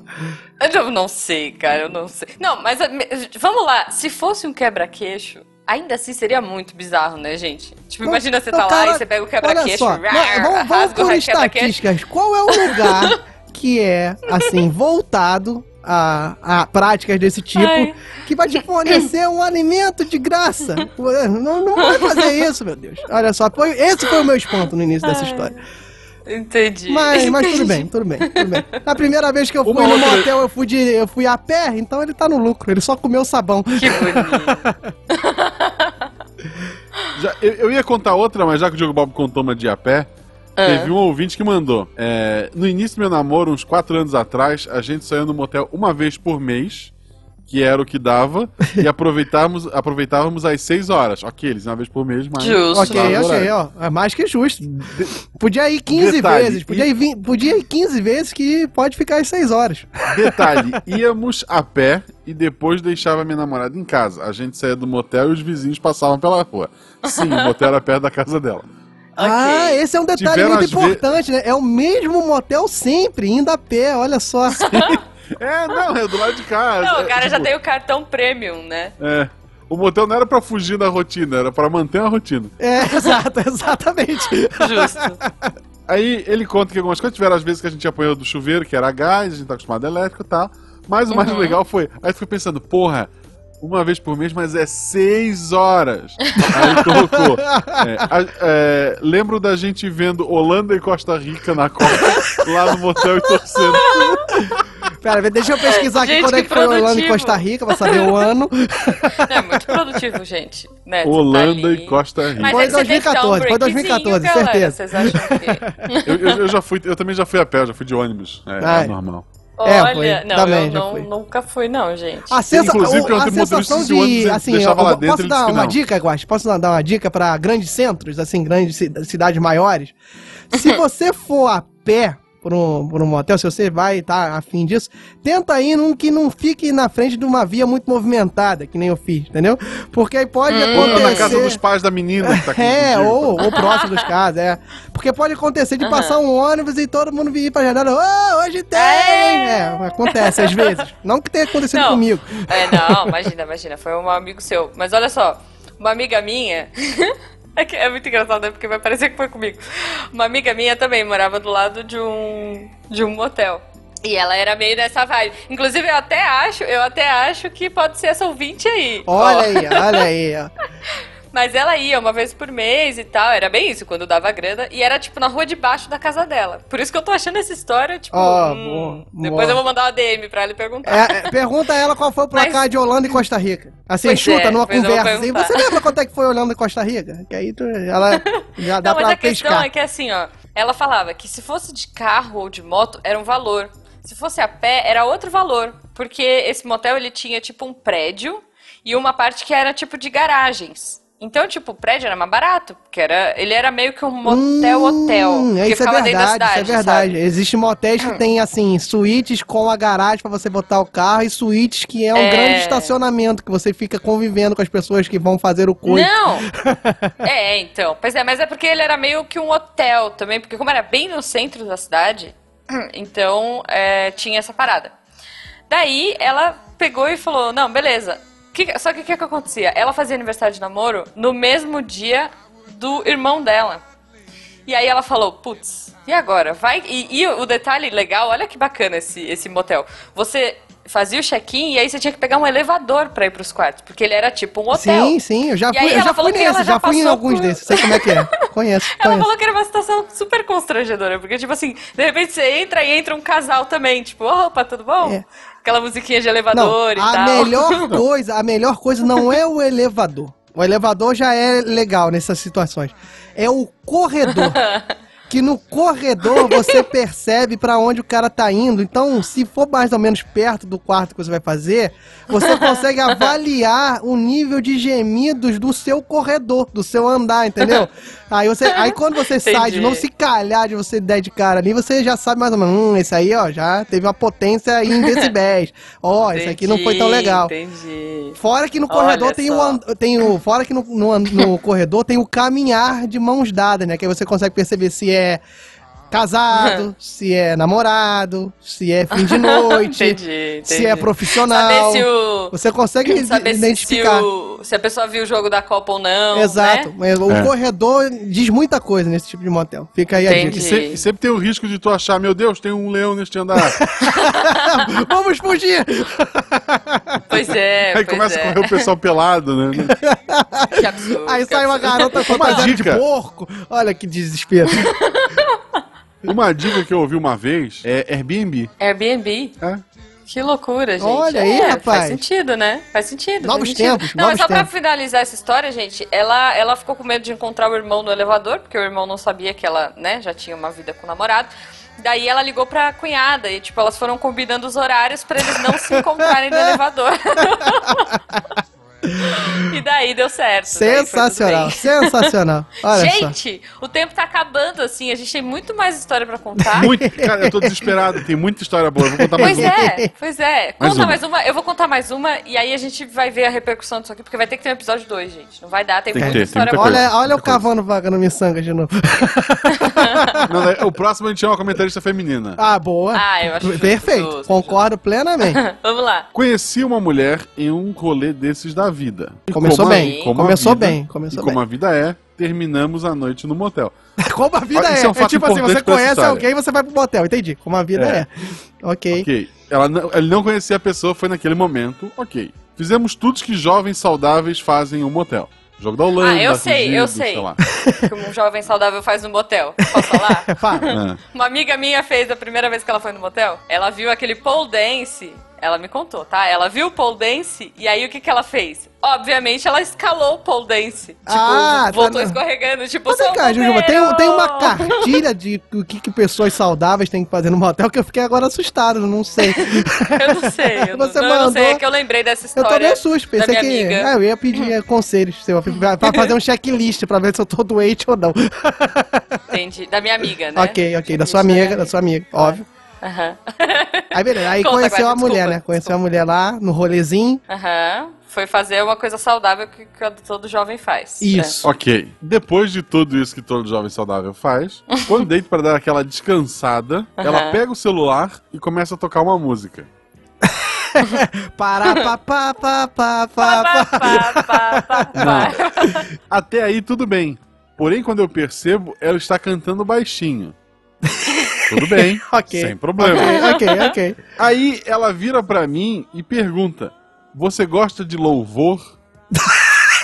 Eu não sei, cara, eu não sei. Não, mas me- vamos lá. Se fosse um quebra-queixo, ainda assim seria muito bizarro, né, gente? Tipo, imagina você tá lá cara, e você pega o quebra-queixo, não, vamos, vamos por estatísticas. Qual é o lugar que é, assim, voltado a, a práticas desse tipo, Ai. que vai te fornecer um alimento de graça? Não, não vai fazer isso, meu Deus. Olha só, foi, esse foi o meu espanto no início dessa Ai. história. Entendi. Mas, mas tudo bem, tudo bem, tudo bem. Na primeira vez que eu fui Uma no outra- motel, eu fui, de, eu fui a pé, então ele tá no lucro. Ele só comeu sabão. Que bonito. Já- eu, eu ia contar outra, mas já que o Diogo Bob contou uma de a pé, Ah. teve um ouvinte que mandou. é, no início do meu namoro, uns 4 anos atrás, a gente saiu no motel uma vez por mês, que era o que dava, e aproveitávamos, aproveitávamos às 6 horas. Ok, eles uma vez por mês, mas. Justo. Ok, Claro, ok, ó. É mais que justo. Podia ir 15 Detalhe, vezes. Podia ir, 20 podia ir 15 vezes que pode ficar às 6 horas. Detalhe, íamos a pé e depois deixava minha namorada em casa. A gente saía do motel e os vizinhos passavam pela rua. Sim, o motel era perto da casa dela. Ah, esse é um detalhe Tiveram muito as ve- importante, né? É o mesmo motel sempre, indo a pé, olha só. É, não, é do lado de casa. Não, É, o cara já tipo, tem o cartão premium, né? É. O motel não era pra fugir da rotina, era pra manter a rotina. É, exato, exatamente. Justo. Aí ele conta que algumas coisas tiveram as vezes que a gente apanhou do chuveiro, que era gás, a gente tá acostumado a elétrico e tal. Mas o mais Uhum. legal foi. Aí eu fiquei pensando, porra, uma vez por mês, mas é seis horas. Aí colocou. é, é, lembro da gente vendo Holanda e Costa Rica na Copa, lá no motel e torcendo. Pera, deixa eu pesquisar aqui Gente, quando é que foi Holanda e. Costa Rica, pra saber o ano. É muito produtivo, gente. Né? Tá Holanda ali. e Costa Rica. Mas Foi é que você tem que dar um 2014, foi breakzinho, 2014, galera. certeza. Vocês acham que... Eu, eu- eu já fui, eu também já fui a pé, já fui de ônibus. É, é normal. É, Olha, foi. não, Também eu já não, fui. nunca fui não, gente. A, sensa Inclusive, a sensação de de. Assim, eu- lá dentro, posso dar uma não. dica, Guax? Posso dar uma dica pra grandes centros, assim, grandes ci- cidades maiores? Se você for a pé por um, por um motel, se você vai estar tá afim disso, tenta ir num que não fique na frente de uma via muito movimentada, que nem eu fiz, entendeu? Porque aí pode Hum. Ou acontecer. na casa dos pais da menina que tá aqui É, ou, ou próximo dos casos, é. Porque pode acontecer de passar um ônibus e todo mundo vir pra janela, ô, hoje tem! É, acontece às vezes. Não que tenha acontecido Não. comigo. É, não, imagina, imagina, foi um amigo seu. Mas olha só, uma amiga minha. É, que é muito engraçado, né? Porque vai parecer que foi comigo. Uma amiga minha também morava do lado de um, de um motel. E ela era meio dessa vibe. Inclusive, eu até acho, eu até acho que pode ser essa ouvinte aí. Olha Ó. aí, olha aí, ó. Mas ela ia uma vez por mês e tal, era bem isso, quando dava grana, e era tipo na rua de baixo da casa dela. Por isso que eu tô achando essa história, tipo. Ó, hum, boa, depois boa. eu vou mandar uma DM pra ela e perguntar. É, é, pergunta a ela qual foi o placar Mas- de Holanda e Costa Rica. Assim, Pois chuta é, numa conversa. Assim, você lembra quanto é que foi Holanda e Costa Rica? Que aí tu, ela já dá Não, mas pra a questão é que assim, ó, ela falava que se fosse de carro ou de moto, era um valor. Se fosse a pé, era outro valor. Porque esse motel, ele tinha tipo um prédio e uma parte que era tipo de garagens. Então, tipo, o prédio era mais barato, porque era, ele era meio que um motel-hotel. Hum, que isso é verdade, cidade, isso é verdade. sabe? Existem motéis que tem, assim, suítes com a garagem pra você botar o carro e suítes que é um É. grande estacionamento, que você fica convivendo com as pessoas que vão fazer o coito. Não! é, então. Pois é, mas é porque ele era meio que um hotel também, porque como era bem no centro da cidade, então é, tinha essa parada. Daí ela pegou e falou: Não, beleza. Que- só que o que, que acontecia? Ela fazia aniversário de namoro no mesmo dia do irmão dela. E aí ela falou, putz, e agora? Vai. E, e o detalhe legal, olha que bacana esse, esse motel. Você fazia o check-in e aí você tinha que pegar um elevador pra ir pros quartos, porque ele era tipo um hotel. Sim, sim, eu já fui, eu já fui nesse, já já fui em alguns por- desses, sei como é que é. Conheço, Ela conheço. falou que era uma situação super constrangedora, porque, tipo assim, de repente você entra e entra um casal também, tipo, opa, tudo bom? É. Aquela musiquinha de Não, elevador e a tal. melhor coisa, a melhor coisa não é o elevador. O elevador já é legal nessas situações. É o corredor. Que no corredor você percebe pra onde o cara tá indo. Então, se for mais ou menos perto do quarto que você vai fazer, você consegue avaliar o nível de gemidos do seu corredor, do seu andar, entendeu? Aí, você, aí quando você sai de Entendi. não se calhar de você der de cara ali, você já sabe mais ou menos, hum, esse aí, ó, já teve uma potência em decibéis. Ó, esse aqui não foi tão Entendi, legal. Entendi. Fora que no Olha corredor tem o, só. tem o. Fora que no, no, no corredor tem o caminhar de mãos dadas, né? Que aí você consegue perceber se é casado, se é namorado, se é fim de noite, Entendi, se é entendi. profissional. Se o. Você consegue Saber se, se, identificar. Se a pessoa viu o jogo da Copa ou não. Exato. Né? Mas o É. corredor diz muita coisa nesse tipo de motel. Fica aí a Entendi. E, dica. se- e sempre tem o risco de tu achar, meu Deus, tem um leão neste andar. Vamos fugir! Pois é. Aí pois começa é. a correr o pessoal pelado, né? Que absurdo. Aí que sai uma absurdo. garota fantasiada de dica. porco. Olha que desespero. Uma dica que eu ouvi uma vez é Airbnb. Airbnb. É. Que loucura, gente. Olha aí, É, rapaz. Faz sentido, né? Faz sentido. Novos faz sentido. tempos, Não, novos mas só pra tempos. finalizar essa história, gente, ela, ela ficou com medo de encontrar o irmão no elevador, porque o irmão não sabia que ela, né, já tinha uma vida com o namorado. Daí ela ligou pra cunhada e, tipo, elas foram combinando os horários pra eles não se encontrarem no elevador. e daí deu certo. Sensacional, sensacional. Olha só. Gente, o tempo tá acabando, assim, a gente tem muito mais história pra contar. Muito, cara, eu tô desesperado, tem muita história boa. eu Vou contar mais Pois uma. é, pois é. Mais Conta uma. mais uma, eu vou contar mais uma e aí a gente vai ver a repercussão disso aqui, porque vai ter que ter um episódio 2, gente. Não vai dar, tem, Tem muita ter, tem história muita boa. Olha, olha o cavando vaga no miçanga de novo. Não, né, o próximo a gente chama uma comentarista feminina. Ah, boa. Ah, eu acho justo, Perfeito. justo, Concordo plenamente. Vamos lá. Conheci uma mulher em um rolê desses da vida. E Começou como a- bem, como começou vida- bem, começou e como bem. a vida é, terminamos a noite no motel. Como a vida Ah, é. isso é um É, fato tipo assim, você conhece alguém, você vai pro motel. Entendi. Como a vida é. É. Ok. Ok. Ela não, ele não conhecia a pessoa, foi naquele momento. Ok. Fizemos tudo que jovens saudáveis fazem em um motel. Jogo da Holanda. Ah, eu sei, eu sei. lá. Que um jovem saudável faz no motel. Posso falar? Fala. Ah. Uma amiga minha fez a primeira vez que ela foi no motel. Ela viu aquele pole dance. Ela me contou, tá? Ela viu o pole dance e aí o que, que ela fez? Obviamente ela escalou o pole dance. Tipo, Ah, voltou tá escorregando. Tipo, Mas cá, Jujuba, tem, tem uma cartilha de o que, que pessoas saudáveis têm que fazer no motel que eu fiquei agora assustado, não sei. Eu não sei. Eu, Você não, eu não sei, mandou- é que eu lembrei dessa Eu história. tô meio susto, da pensei que. amiga. Ah, eu ia pedir conselhos seu, pra, pra fazer um checklist pra ver se eu tô doente ou não. Entendi. Da minha amiga, né? ok, ok, da sua amiga, da sua amiga, óbvio. Aham. Aí beleza, aí Conta, conheceu Guaxa, a mulher, desculpa, né? Conheceu a mulher lá no rolezinho. Aham. Foi fazer uma coisa saudável que, que todo jovem faz. Isso. Ok. Depois de tudo isso que todo jovem saudável faz, quando deita pra dar aquela descansada, ela Aham. pega o celular e começa a tocar uma música. Pará, pá. pá, pá, pá, pá. Até aí tudo bem. Porém, quando eu percebo, ela está cantando baixinho. Tudo bem, Ok. sem problema. Ok, ok, ok. Aí ela vira pra mim e pergunta: Você gosta de louvor?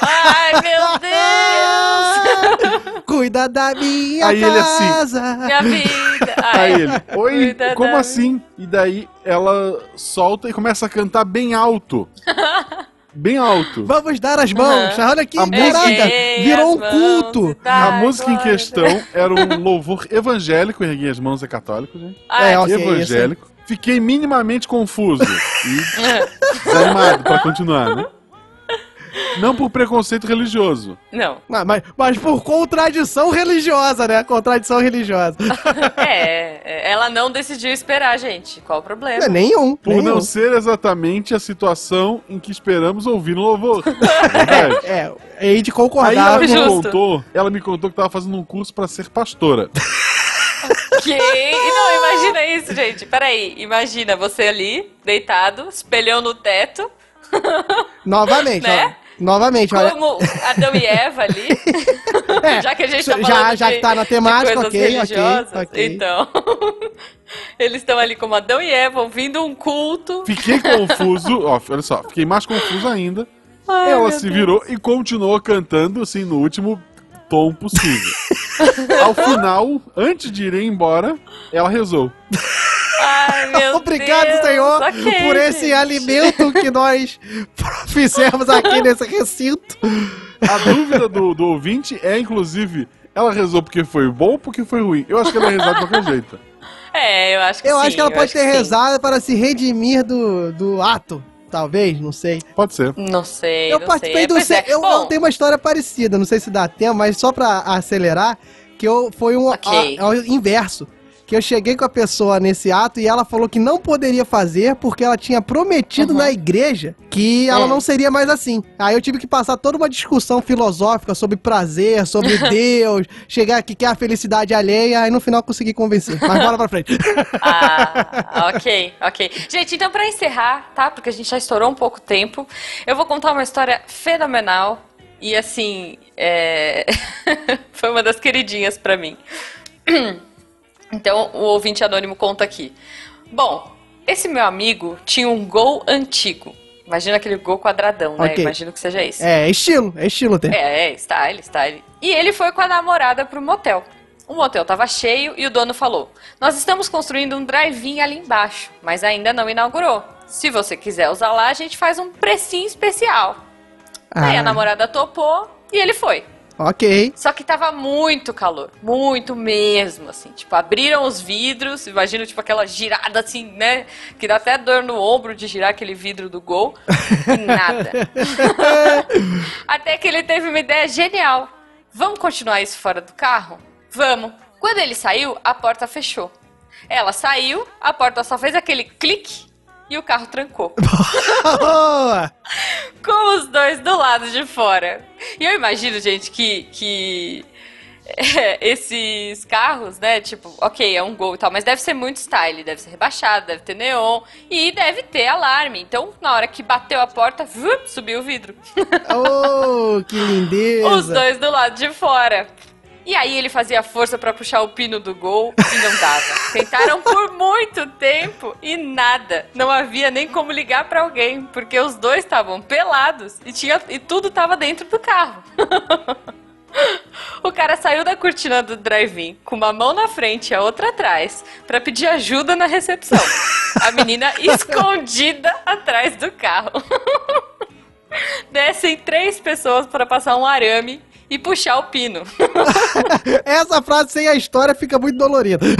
Ai, meu Deus! Cuida da minha Aí ele assim, casa. Minha vida! Ai, Aí ele, oi, Cuida como assim? E daí ela solta e começa a cantar bem alto. Bem alto. Vamos dar as mãos. Olha aqui, A música- virou um culto. dá A música em questão era um louvor evangélico, erguei as mãos é católico, gente. Ai, É, ok. evangélico. Fiquei minimamente confuso e desanimado pra continuar, né? Não por preconceito religioso. Não. Ah, mas, mas por contradição religiosa, né? Contradição religiosa. É, é, ela não decidiu esperar, gente. Qual o problema? Não é nenhum. Por nenhum. não ser exatamente a situação em que esperamos ouvir no louvor. Verdade. É, hei de Aí ela concordar. me Justo. contou, ela me contou que tava fazendo um curso pra ser pastora. Que? Não, imagina isso, gente. Peraí, imagina você ali, deitado, espelhão no teto, Novamente, Né? Novamente, olha. como Adão e Eva ali. É, já que a gente tá já- falando já de, que tá na de temática, coisas ok, ok. Então, eles estão ali como Adão e Eva, ouvindo um culto. Fiquei confuso, ó, olha só, fiquei mais confuso ainda. Ai, ela se Deus. virou e continuou cantando, assim, no último tom possível. Ao final, antes de ir embora, ela rezou. Ai, meu Obrigado, Deus. Senhor, Ok, por esse gente. alimento que nós fizemos aqui nesse recinto. A dúvida do, do ouvinte é, inclusive, ela rezou porque foi bom ou porque foi ruim? Eu acho que ela rezar de qualquer jeito. É, eu acho que Eu sim. acho que ela pode ter sim. rezado para se redimir do, do ato. Talvez, não sei. Pode ser. Não sei, Eu não participei sei. do. Pois é. Eu, Bom, eu tenho uma história parecida, não sei se dá tempo, mas só pra acelerar, que eu foi um Ok. a- ao inverso. Que eu cheguei com a pessoa nesse ato e ela falou que não poderia fazer porque ela tinha prometido Uhum. na igreja que ela Hum. não seria mais assim. Aí eu tive que passar toda uma discussão filosófica sobre prazer, sobre Deus, chegar aqui que é a felicidade alheia, aí no final consegui convencer. Mas bora pra frente. Ah, ok, ok. Gente, então pra encerrar, tá? Porque a gente já estourou um pouco tempo, eu vou contar uma história fenomenal e assim, é... foi uma das queridinhas pra mim. Então, o ouvinte anônimo conta aqui. Bom, esse meu amigo tinha um gol antigo. Imagina aquele gol quadradão, né? Ok. Imagino que seja esse. É, é estilo, é estilo até. É, é, style, style. E ele foi com a namorada pro motel. O motel tava cheio e o dono falou: Nós estamos construindo um drive-in ali embaixo, mas ainda não inaugurou. Se você quiser usar lá, a gente faz um precinho especial. Aí Ah. a namorada topou e ele foi. Ok. Só que tava muito calor, muito mesmo, assim. Tipo, abriram os vidros, imagino, tipo, aquela girada assim, né? Que dá até dor no ombro de girar aquele vidro do gol. E nada. até que ele teve uma ideia genial. Vamos continuar isso fora do carro? Vamos. Quando ele saiu, a porta fechou. Ela saiu, a porta só fez aquele clique e o carro trancou com os dois do lado de fora. E eu imagino, gente, que, que é, esses carros, né, tipo, ok, é um gol e tal, mas deve ser muito style, deve ser rebaixado, deve ter neon e deve ter alarme. Então, na hora que bateu a porta, vup, subiu o vidro. Oh, que lindeza! Os dois do lado de fora. E aí ele fazia força pra puxar o pino do gol e não dava. Tentaram por muito tempo e nada. Não havia nem como ligar pra alguém, porque os dois estavam pelados e tinha e tudo tava dentro do carro. O cara saiu da cortina do drive-in com uma mão na frente e a outra atrás pra pedir ajuda na recepção. A menina escondida atrás do carro. Descem três pessoas para passar um arame e puxar o pino. Essa frase sem a história fica muito dolorida.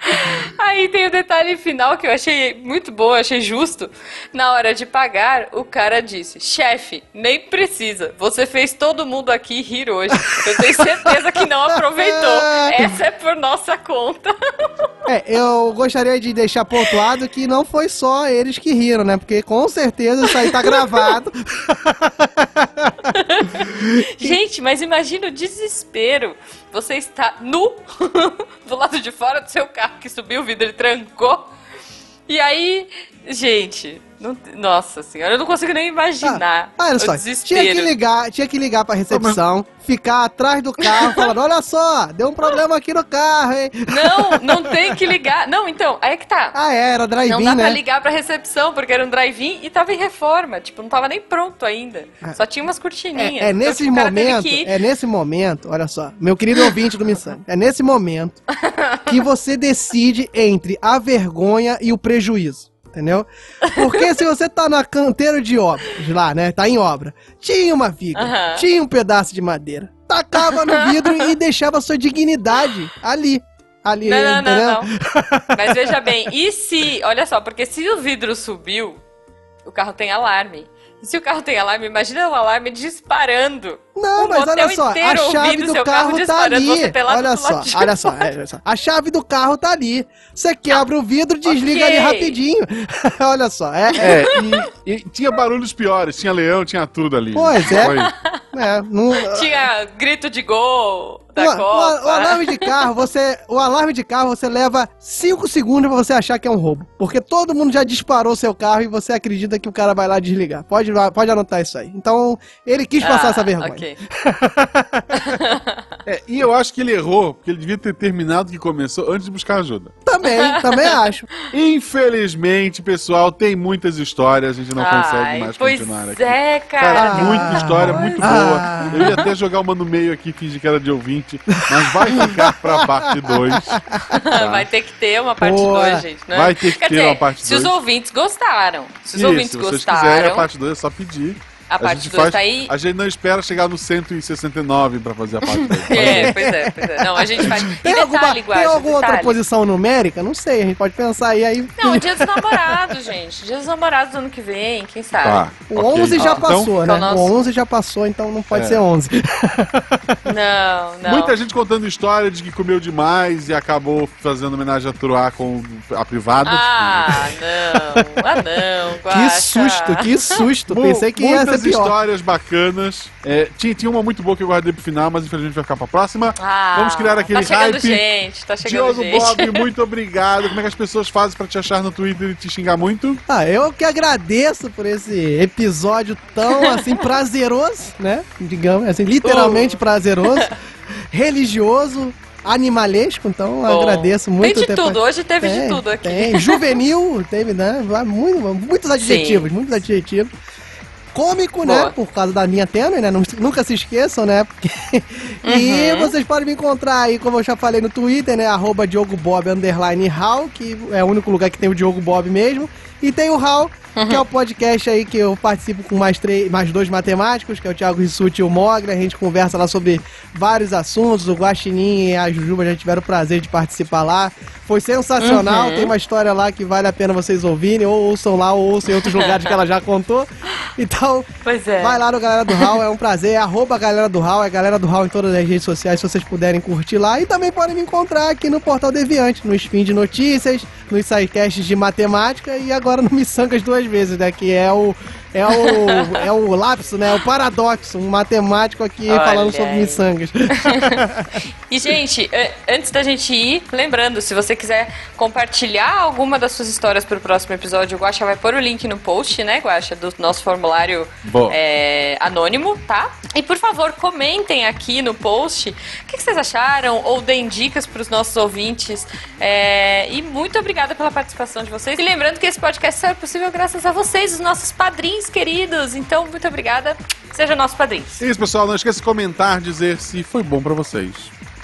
Aí tem o detalhe final que eu achei muito bom, achei justo. Na hora de pagar, o cara disse: Chefe, nem precisa. Você fez todo mundo aqui rir hoje. Eu tenho certeza que não aproveitou. Essa é por nossa conta. É, eu gostaria de deixar pontuado que não foi só eles que riram, né? Porque com certeza isso aí tá gravado. Gente, mas imagina o desespero. Você está nu do lado de fora do seu carro que subiu o vidro e trancou. E aí, gente, não- nossa senhora, eu não consigo nem imaginar Ah, olha só, desespero. tinha que ligar, tinha que ligar pra recepção, ficar atrás do carro, falando, olha só, deu um problema aqui no carro, hein? Não, não tem que ligar. Não, então, aí é que tá. Ah, é, era Não drive-in, dá pra né? ligar pra recepção, porque era um drive-in e tava em reforma. Tipo, não tava nem pronto ainda. Só tinha umas cortininhas. É, é Então, nesse o cara teve momento, é nesse momento, olha só, meu querido ouvinte do Missão, é nesse momento que você decide entre a vergonha e o prejuízo. Entendeu? Porque se você tá na canteiro de obras lá, né? Tá em obra. Tinha uma viga, Aham. tinha um pedaço de madeira. Tacava no vidro e deixava sua dignidade ali. Ali, Não, não, não, não. Mas veja bem, e se. Olha só, porque se o vidro subiu, o carro tem alarme. Se o carro tem alarme, imagina o alarme disparando. Não, O mas olha só, a chave do carro, carro tá ali. pelado Olha só, olha só, olha só. A chave do carro tá ali. Você quebra o vidro, desliga ali Ok. rapidinho. olha só, é, É, e, e tinha barulhos piores, tinha leão, tinha tudo ali. Pois é. É, não, Tinha grito de gol da o, o- Copa. o alarme de carro, você. O alarme de carro, você leva 5 segundos pra você achar que é um roubo. Porque todo mundo já disparou seu carro e você acredita que o cara vai lá desligar. Pode, pode anotar isso aí. Então, ele quis passar Ah, essa vergonha. É, e eu acho que ele errou, porque ele devia ter terminado o que começou antes de buscar ajuda. Também, também acho. Infelizmente, pessoal, tem muitas histórias, a gente não Ai, consegue mais pois continuar aqui. é, Cara, cara. muita história, muito Ah. boa. Eu ia até jogar uma no meio aqui, fingir que era de ouvinte, mas vai ficar pra parte 2. Vai ter que ter uma parte Boa. 2, gente. Né? Vai ter que Quer ter dizer, uma parte Se os dois. ouvintes gostaram, se os Isso, ouvintes se vocês gostaram, quiserem a parte 2 é só pedir. A parte gente 2 tá aí. A gente não espera chegar no 169 pra fazer a parte 2. É, pois é, pois é. Não, a gente faz. E Tem alguma, detalhe, tem Guaxa, alguma outra posição numérica? Não sei, a gente pode pensar aí. aí Não, dia dos namorados, gente. Dia dos namorados do ano que vem, quem sabe? Tá, o ok. 11 já Então, passou, né? então nós- O 11 já passou, então não pode É. ser 11. Não, não. Muita gente contando história de que comeu demais e acabou fazendo homenagem a Troar com a privada. Ah, não. Ah, não. que susto, que susto. Pensei que ia ser Muitas pior. histórias bacanas. É, tinha, tinha uma muito boa que eu guardei pro final, mas infelizmente vai ficar pra próxima. Ah, Vamos criar aquele tá chegando hype. gente, tá chegando Diogo gente. Bob, muito obrigado. Como é que as pessoas fazem pra te achar no Twitter e te xingar muito? Ah, eu que agradeço por esse episódio tão, assim, prazeroso, né? Digamos, assim, literalmente Oh. prazeroso, religioso, animalesco, então Bom, agradeço muito. Tem de tudo, pa- hoje teve Tem, de tudo aqui. Tem, juvenil, teve, né? Muito, muitos adjetivos, muitos adjetivos. Cômico, né? Boa. Por causa da linha tênue, né? Nunca se esqueçam, né? Porque- E Uhum. vocês podem me encontrar aí, como eu já falei no Twitter, né? Arroba Diogo Bob Hall, que é o único lugar que tem o Diogo Bob mesmo. E tem o Hall, que é o podcast aí que eu participo com mais, três, mais dois matemáticos, que é o Thiago Rissuti e o Mogre. A gente conversa lá sobre vários assuntos. O Guaxinim e a Jujuba já tiveram o prazer de participar lá. Foi sensacional. Uhum. Tem uma história lá que vale a pena vocês ouvirem. Ou ouçam lá, ou ouçam em outros lugares que ela já contou. Então, é. Vai lá no Galera do Hall, é um prazer. É arroba Galera do Hall, é Galera do Hall em todas as redes sociais, se vocês puderem curtir lá. E também podem me encontrar aqui no Portal Deviante, no Spin de Notícias, nos sidecasts de matemática e agora no Missangas duas vezes, né? Que é o. É o, é o lapso, né? O paradoxo, um matemático aqui Olha falando sobre aí. miçangas. E, gente, antes da gente ir, lembrando, se você quiser compartilhar alguma das suas histórias pro próximo episódio, o Guaxa vai pôr o link no post, né, Guaxa, do nosso formulário eh, anônimo, tá? E, por favor, comentem aqui no post o que, que vocês acharam ou deem dicas pros nossos ouvintes. Eh, e muito obrigada pela participação de vocês. E lembrando que esse podcast só é possível graças a vocês, os nossos padrinhos queridos. Então, muito obrigada. Seja nosso padrinho. É isso, pessoal. Não esqueça de comentar, dizer se foi bom pra vocês.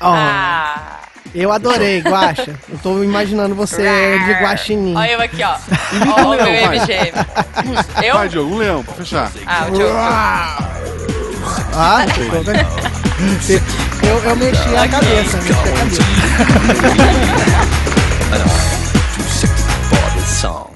Ó, Ah! eu adorei, Guaxa. Eu tô imaginando você de guaxinim. Olha eu aqui, ó. Um o meu. MGM. Eu? Vai, Diogo, um leão, pra fechar. Ah, o Diogo. Ah, eu, eu mexi a cabeça, mexi a cabeça.